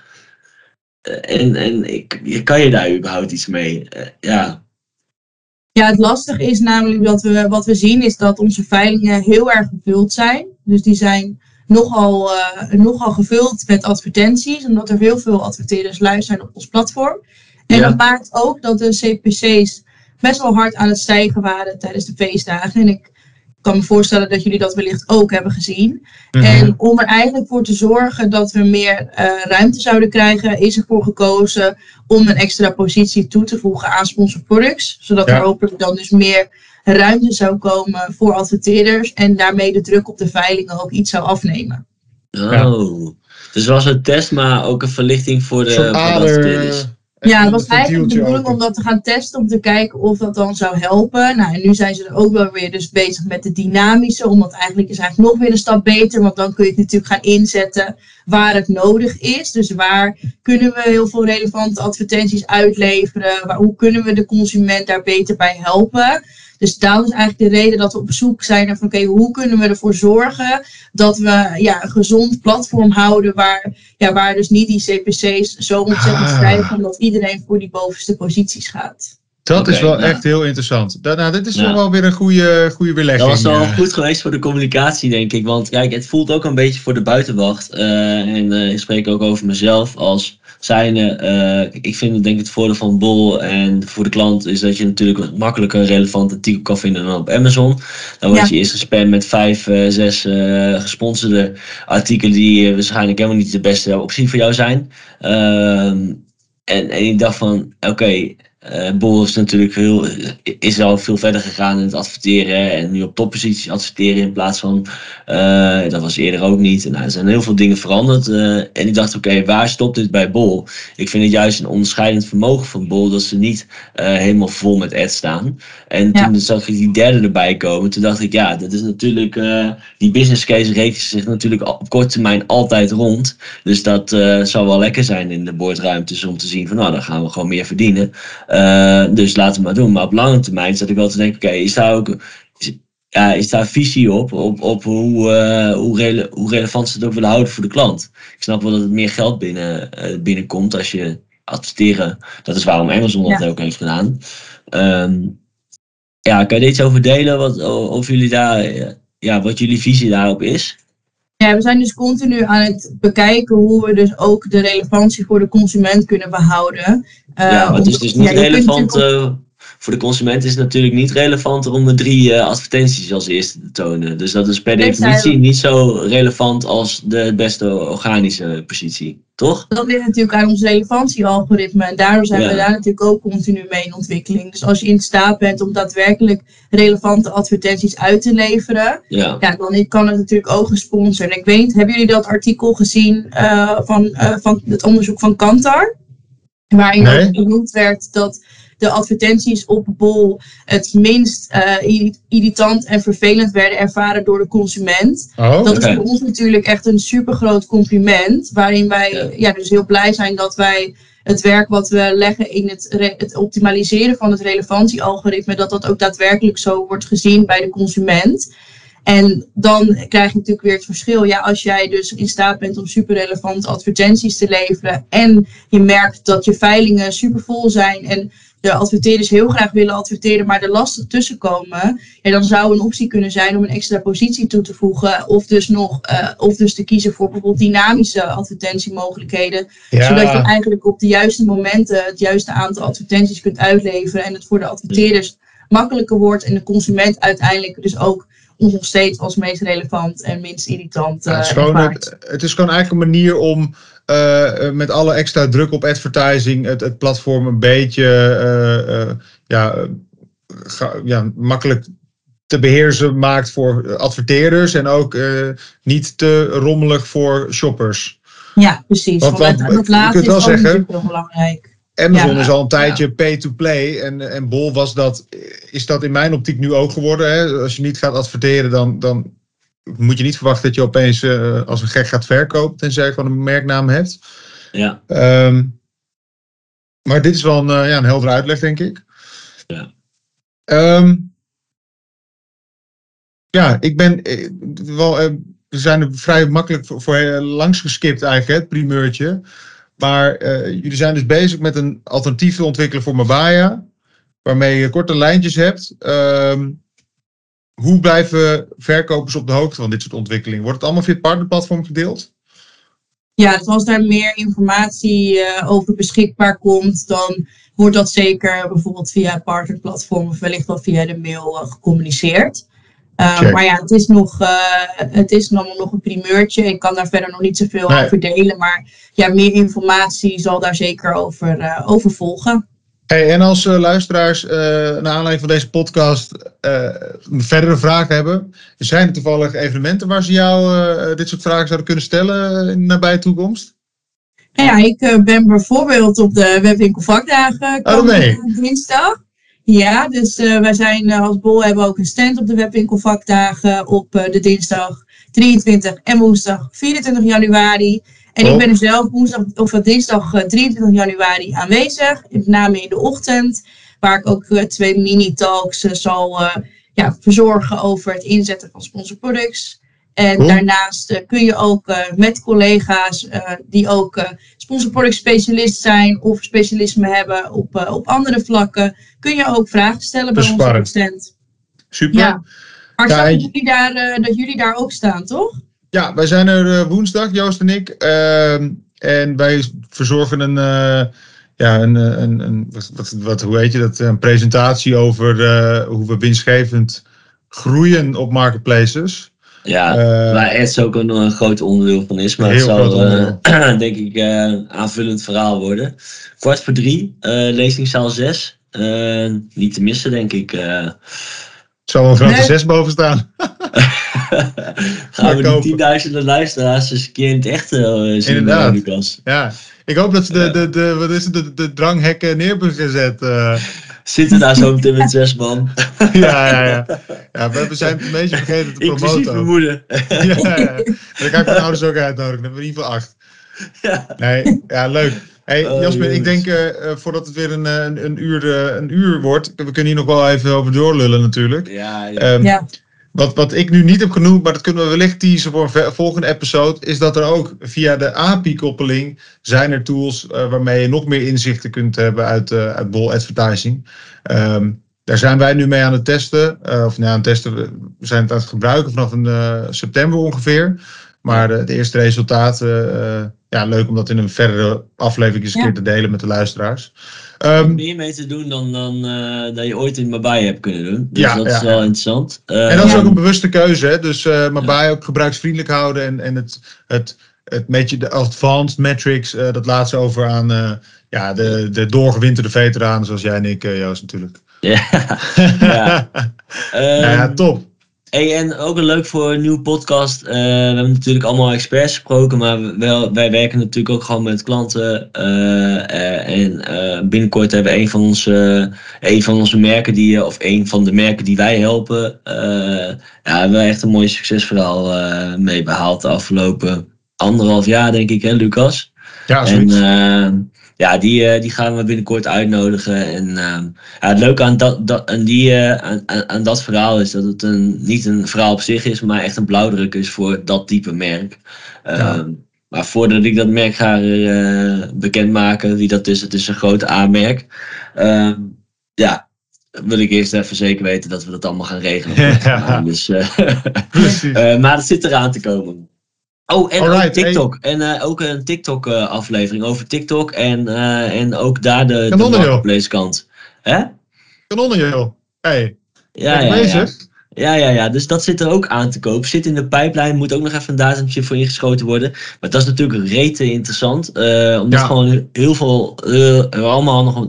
C: Eh, en en ik, kan je daar überhaupt iets mee? Eh, ja,
B: Ja, het lastige is namelijk dat we wat we zien is dat onze veilingen heel erg gevuld zijn. Dus die zijn nogal, nogal gevuld met advertenties, omdat er heel veel adverteerders luisteren op ons platform. En
C: Ja.
B: dat maakt ook dat de CPC's best wel hard aan het stijgen waren tijdens de feestdagen. En ik kan me voorstellen dat jullie dat wellicht ook hebben gezien.
A: Mhm.
B: En om er eigenlijk voor te zorgen dat we meer eh, ruimte zouden krijgen, is ervoor gekozen om een extra positie toe te voegen aan sponsor products. Zodat
A: Ja.
B: er hopelijk dan dus meer ruimte zou komen voor adverteerders en daarmee de druk op de veilingen ook iets zou afnemen.
C: oh. Dus het was een test, maar ook een verlichting voor de, voor de adverteerders.
B: Ja, het was eigenlijk de bedoeling
A: open.
B: om dat te gaan testen, om te kijken of dat dan zou helpen. Nou, en nu zijn ze er ook wel weer dus bezig met de dynamische, omdat eigenlijk is eigenlijk nog weer een stap beter, want dan kun je het natuurlijk gaan inzetten waar het nodig is. Dus waar kunnen we heel veel relevante advertenties uitleveren? Waar, hoe kunnen we de consument daar beter bij helpen? Dus daarom is eigenlijk de reden dat we op zoek zijn naar van oké, hoe kunnen we ervoor zorgen dat we ja, een gezond platform houden waar, ja, waar dus niet die CPC's zo ontzettend
A: Ah.
B: stijgen omdat iedereen voor die bovenste posities gaat.
A: Dat is wel
C: nou.
A: echt heel interessant. Da- nou, dit is
C: Ja.
A: wel weer een goede, goede
C: Dat
A: belegging.
C: was wel
A: eh.
C: goed geweest voor de communicatie, denk ik. Want kijk, het voelt ook een beetje voor de buitenwacht. eh, en eh, ik spreek ook over mezelf als zijnde. eh, ik vind het denk ik het voordeel van Bol en voor de klant is dat je natuurlijk makkelijk een relevant artikel kan vinden dan op Amazon. Dan word
B: Ja.
C: je eerst gespamd met vijf, eh, zes eh, gesponsorde artikelen die waarschijnlijk helemaal niet de beste optie voor jou zijn. Ehm, en, en ik dacht van, oké, eh Bol is natuurlijk heel, is al veel verder gegaan in het adverteren en nu op topposities adverteren in plaats van, eh, dat was eerder ook niet. En, nou, er zijn heel veel dingen veranderd eh, en ik dacht, oké, waar stopt dit bij Bol? Ik vind het juist een onderscheidend vermogen van Bol dat ze niet helemaal vol met ads staan. En
B: Ja.
C: toen zag ik die derde erbij komen, toen dacht ik, ja, dat is natuurlijk, die business case rekent zich natuurlijk op korte termijn altijd rond. Dus dat zou wel lekker zijn in de boordruimtes om te zien van, nou, dan gaan we gewoon meer verdienen. Eh, dus laten we maar doen. Maar op lange termijn zat ik wel te denken, oké, is daar ook is, ja, is daar visie op, op, op hoe, eh, hoe, rele- hoe relevant ze het ook willen houden voor de klant. Ik snap wel dat het meer geld binnen, eh, binnenkomt als je adverteren. Dat is waarom Amazon dat
B: Ja.
C: ook heeft gedaan. Ehm, ja, kan je er iets over delen? Wat, of jullie daar, ja, wat jullie visie daarop is?
B: Ja, we zijn dus continu aan het bekijken hoe we dus ook de relevantie voor de consument kunnen behouden. Eh,
C: ja, maar het is dus niet
B: kunt
C: relevant. Voor de consument is het natuurlijk niet relevant om de drie eh, advertenties als eerste te tonen. Dus dat is per definitie niet zo relevant als de beste organische positie, toch?
B: Dat ligt natuurlijk aan ons relevantiealgoritme. En daardoor zijn
C: Ja.
B: we daar natuurlijk ook continu mee in ontwikkeling. Dus als je in staat bent om daadwerkelijk relevante advertenties uit te leveren,
C: Ja.
B: ja, dan kan het natuurlijk ook gesponsord. En ik weet niet, hebben jullie dat artikel gezien eh, van, eh, van het onderzoek van Kantar? Waarin
A: Nee.
B: ook benoemd werd dat de advertenties op Bol het minst eh, irri- irritant en vervelend werden ervaren door de consument.
A: Oh,
B: Dat is voor ons natuurlijk echt een super groot compliment. Waarin wij
C: Ja.
B: ja. dus heel blij zijn dat wij het werk wat we leggen in het, het optimaliseren van het relevantiealgoritme, dat dat ook daadwerkelijk zo wordt gezien bij de consument. En dan krijg je natuurlijk weer het verschil. Ja, als jij dus in staat bent om super relevante advertenties te leveren. En je merkt dat je veilingen super vol zijn. En de adverteerders heel graag willen adverteren, maar er lastig tussen komen. Ja, dan zou een optie kunnen zijn om een extra positie toe te voegen. Of dus nog, eh, of dus te kiezen voor bijvoorbeeld dynamische advertentiemogelijkheden. Zodat je eigenlijk op de juiste momenten het juiste aantal advertenties kunt uitleveren. En het voor de adverteerders makkelijker wordt en de consument uiteindelijk dus ook ons nog steeds als meest relevant en minst irritant
A: Ja,
B: uh,
A: het, is gewoon, het, het is gewoon eigenlijk een manier om uh, met alle extra druk op advertising het, het platform een beetje uh, ja, ga, ja, makkelijk te beheersen maakt voor adverteerders en ook niet te rommelig voor shoppers.
B: Ja, precies.
A: Want,
B: want,
A: want,
B: dat laatste is
A: wel zeggen,
B: heel belangrijk.
A: Amazon ja, is al een tijdje ja. pay-to-play en, en Bol was dat, is dat in mijn optiek nu ook geworden. Hè? Als je niet gaat adverteren, dan, dan moet je niet verwachten dat je opeens uh, als een gek gaat verkopen, tenzij je gewoon een merknaam hebt.
C: Ja.
A: Um, maar dit is wel een, uh, ja, een heldere uitleg, denk ik.
C: Ja.
A: Um, ja, ik ben eh, wel, uh, we zijn er vrij makkelijk voor, voor langs geskipt eigenlijk, het primeurtje. Maar uh, jullie zijn dus bezig met een alternatief te ontwikkelen voor Mabaya. Waarmee je korte lijntjes hebt. Um, hoe blijven verkopers op de hoogte van dit soort ontwikkelingen? Wordt het allemaal via het partnerplatform gedeeld?
B: Ja, dus als daar meer informatie uh, over beschikbaar komt, dan wordt dat zeker bijvoorbeeld via het partnerplatform of wellicht wel via de mail uh, gecommuniceerd. Uh, maar ja, het is, nog, het is nog, nog een primeurtje. Ik kan daar verder nog niet zoveel nee. over delen. Maar ja, meer informatie zal daar zeker over, over volgen.
A: Hey, en als luisteraars naar aanleiding van deze podcast verdere vragen hebben, zijn er toevallig evenementen waar ze jou dit soort vragen zouden kunnen stellen in de nabije toekomst?
B: Nou ja, ik ben bijvoorbeeld op de webwinkel vakdagen
A: oh, nee.
B: dinsdag. Ja, dus uh, wij zijn uh, als Bol hebben ook een stand op de webwinkel vakdagen op uh, de dinsdag 23 en woensdag 24 januari. En oh. ik ben er zelf woensdag of dinsdag 23 januari aanwezig, met name in de ochtend, waar ik ook twee mini-talks zal ja, verzorgen over het inzetten van sponsorproducts. En
A: Oh.
B: daarnaast kun je ook met collega's die ook sponsorproduct specialist zijn of specialisme hebben op, op andere vlakken, kun je ook vragen stellen bij onze stand.
A: Super.
B: Ja. Maar
A: Ja,
B: ja,
A: en-
B: dat, jullie daar, uh, dat jullie daar ook staan, toch?
A: Wij zijn er eh, woensdag, Joost en ik. Ehm, en wij verzorgen een, eh, ja, een, eh, een, een wat, wat, hoe heet je dat? Een presentatie over hoe we winstgevend groeien op marketplaces.
C: Ja,
A: Eh,
C: waar Ads ook een, een groot onderdeel van is. Maar het zal, denk ik, een aanvullend verhaal worden. Kwart voor drie, lezingzaal 6. niet te missen, denk ik.
A: Zal wel een grote
B: Nee.
A: zes boven staan.
C: gaan we die tienduizenden luisteraars eens een keer in het echt eh, zien,
A: Inderdaad.
C: eh, Lucas.
A: Ja. Ik hoop dat ze de, de, de, wat is het, de, de dranghekken neer hebben gezet. eh.
C: Zitten daar zo meteen met zes man.
A: ja, ja, ja. ja, we zijn het een beetje vergeten te
C: Inclusief
A: promoten.
C: mijn
A: ook.
C: moeder.
A: ja, ja, ja. Dan kan ik mijn ouders ook uitnodigen. Dan hebben we in ieder geval acht.
C: ja.
A: Nee, ja, leuk. Hey,
C: Oh,
A: Jasmin, ik denk eh, eh, voordat het weer een, eh, een, een, uur, eh, een uur wordt. We kunnen hier nog wel even over doorlullen natuurlijk.
C: Ja, ja.
A: Ehm,
B: Ja.
A: wat, wat ik nu niet heb genoemd, maar dat kunnen we wellicht teasen voor een volgende episode, is dat er ook via de API-koppeling zijn er tools waarmee je nog meer inzichten kunt hebben uit, eh uit Bol Advertising. Ehm, daar zijn wij nu mee aan het testen. eh, of nou, aan het testen, we zijn het aan het gebruiken vanaf een, eh, september ongeveer. Maar de, de eerste resultaten, eh, ja, leuk om dat in een verdere aflevering eens een
B: Ja.
A: keer te delen met de luisteraars. Ehm,
C: meer mee te doen dan, dan eh, dat je ooit in Mabai hebt kunnen doen. Dus
A: Ja,
C: dat
A: ja,
C: is wel
A: ja.
C: interessant. Eh,
A: En dat is
B: Ja.
A: ook een bewuste keuze. Hè? Dus, eh maar bij ook gebruiksvriendelijk houden en, en het, het, het beetje de advanced metrics, eh, dat laat ze over aan eh, ja, de, de doorgewinterde veteranen zoals jij en ik, eh, Joost, natuurlijk.
C: ja. ja.
A: Nou ja,
C: Ehm,
A: top.
C: Hey, en ook een leuk voor een nieuwe podcast. Eh, we hebben natuurlijk allemaal experts gesproken, maar we- wel, wij werken natuurlijk ook gewoon met klanten. eh, eh, en binnenkort hebben we een van onze, een van onze merken, die, of een van de merken die wij helpen. ja, hebben we echt een mooi succesverhaal mee behaald de afgelopen anderhalf jaar, denk ik, hè, Lucas?
A: Ja,
C: En
A: zoiets.
C: eh, ja, die, eh, die gaan we binnenkort uitnodigen. En ehm, ja, het leuke aan dat, dat, aan, die, eh, aan, aan, dat verhaal is dat het een, niet een verhaal op zich is, maar echt een blauwdruk is voor dat type merk. Ehm,
A: Ja.
C: Maar voordat ik dat merk ga eh, bekendmaken, wie dat is, het is een grote A-merk. Ehm, ja, wil ik eerst even zeker weten dat we dat allemaal gaan regelen.
A: Ja.
C: Dus, maar het zit eraan te komen. Oh, en
A: Alright,
C: ook TikTok. En eh, ook een TikTok-aflevering over TikTok. En, eh, en ook daar de, de marketplace kant. Hè?
A: Kanonnen, joh. Hey,
C: Ja, ja, ja.
A: bezig.
C: Ja, ja, ja. Dus dat zit er ook aan te koop. Zit in de pijplijn. Moet ook nog even een datumtje voor ingeschoten worden. Maar dat is natuurlijk rete interessant. eh, omdat
A: Ja.
C: gewoon heel veel eh, er allemaal, nog,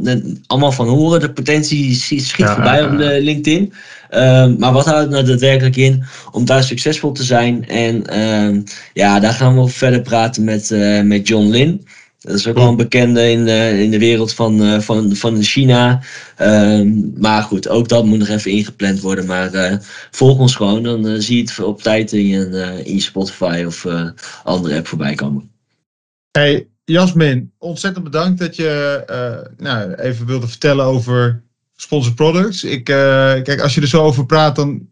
C: allemaal van horen. De potentie schiet
A: Ja,
C: voorbij
A: ja,
C: op
A: ja.
C: de LinkedIn. Ehm, maar wat houdt het nou daadwerkelijk in om daar succesvol te zijn? En ehm, ja, daar gaan we over verder praten met, eh, met John Lin. Dat is ook wel een bekende in de, in de wereld van, eh, van, van China. Ehm, maar goed, ook dat moet nog even ingepland worden. Maar eh, volg ons gewoon, dan eh, zie je het op tijd in Spotify of andere app voorbij komen.
A: Hey, Jasmin, ontzettend bedankt dat je nou, even wilde vertellen over sponsored products. Ik, kijk, als je er zo over praat, dan.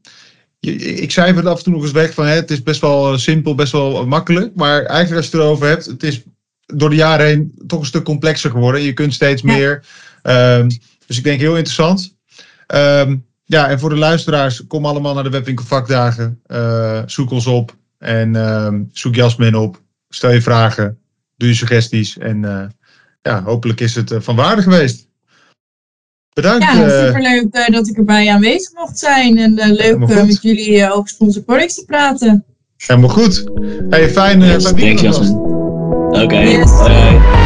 A: Ik zei het af en toe nog eens weg van hè, het is best wel simpel, best wel makkelijk. Maar eigenlijk als je het erover hebt, het is door de jaren heen toch een stuk complexer geworden. Je kunt steeds
B: Ja.
A: meer. Ehm, dus ik denk heel interessant. Ehm, ja, en voor de luisteraars, kom allemaal naar de Webwinkel vakdagen. Eh, zoek ons op en ehm, zoek Jasmin op. Stel je vragen, doe je suggesties. En eh, ja, hopelijk is het eh, van waarde geweest. Bedankt.
B: Ja, superleuk eh, dat ik erbij aanwezig mocht zijn. En leuk
A: goed.
B: met jullie over sponsor products te praten.
A: helemaal goed. Hey, fijn,
C: Yes,
A: fijn weekend.
C: Jasmin.
A: alvast.
C: Oké,
B: Yes.
C: hoi, hoi.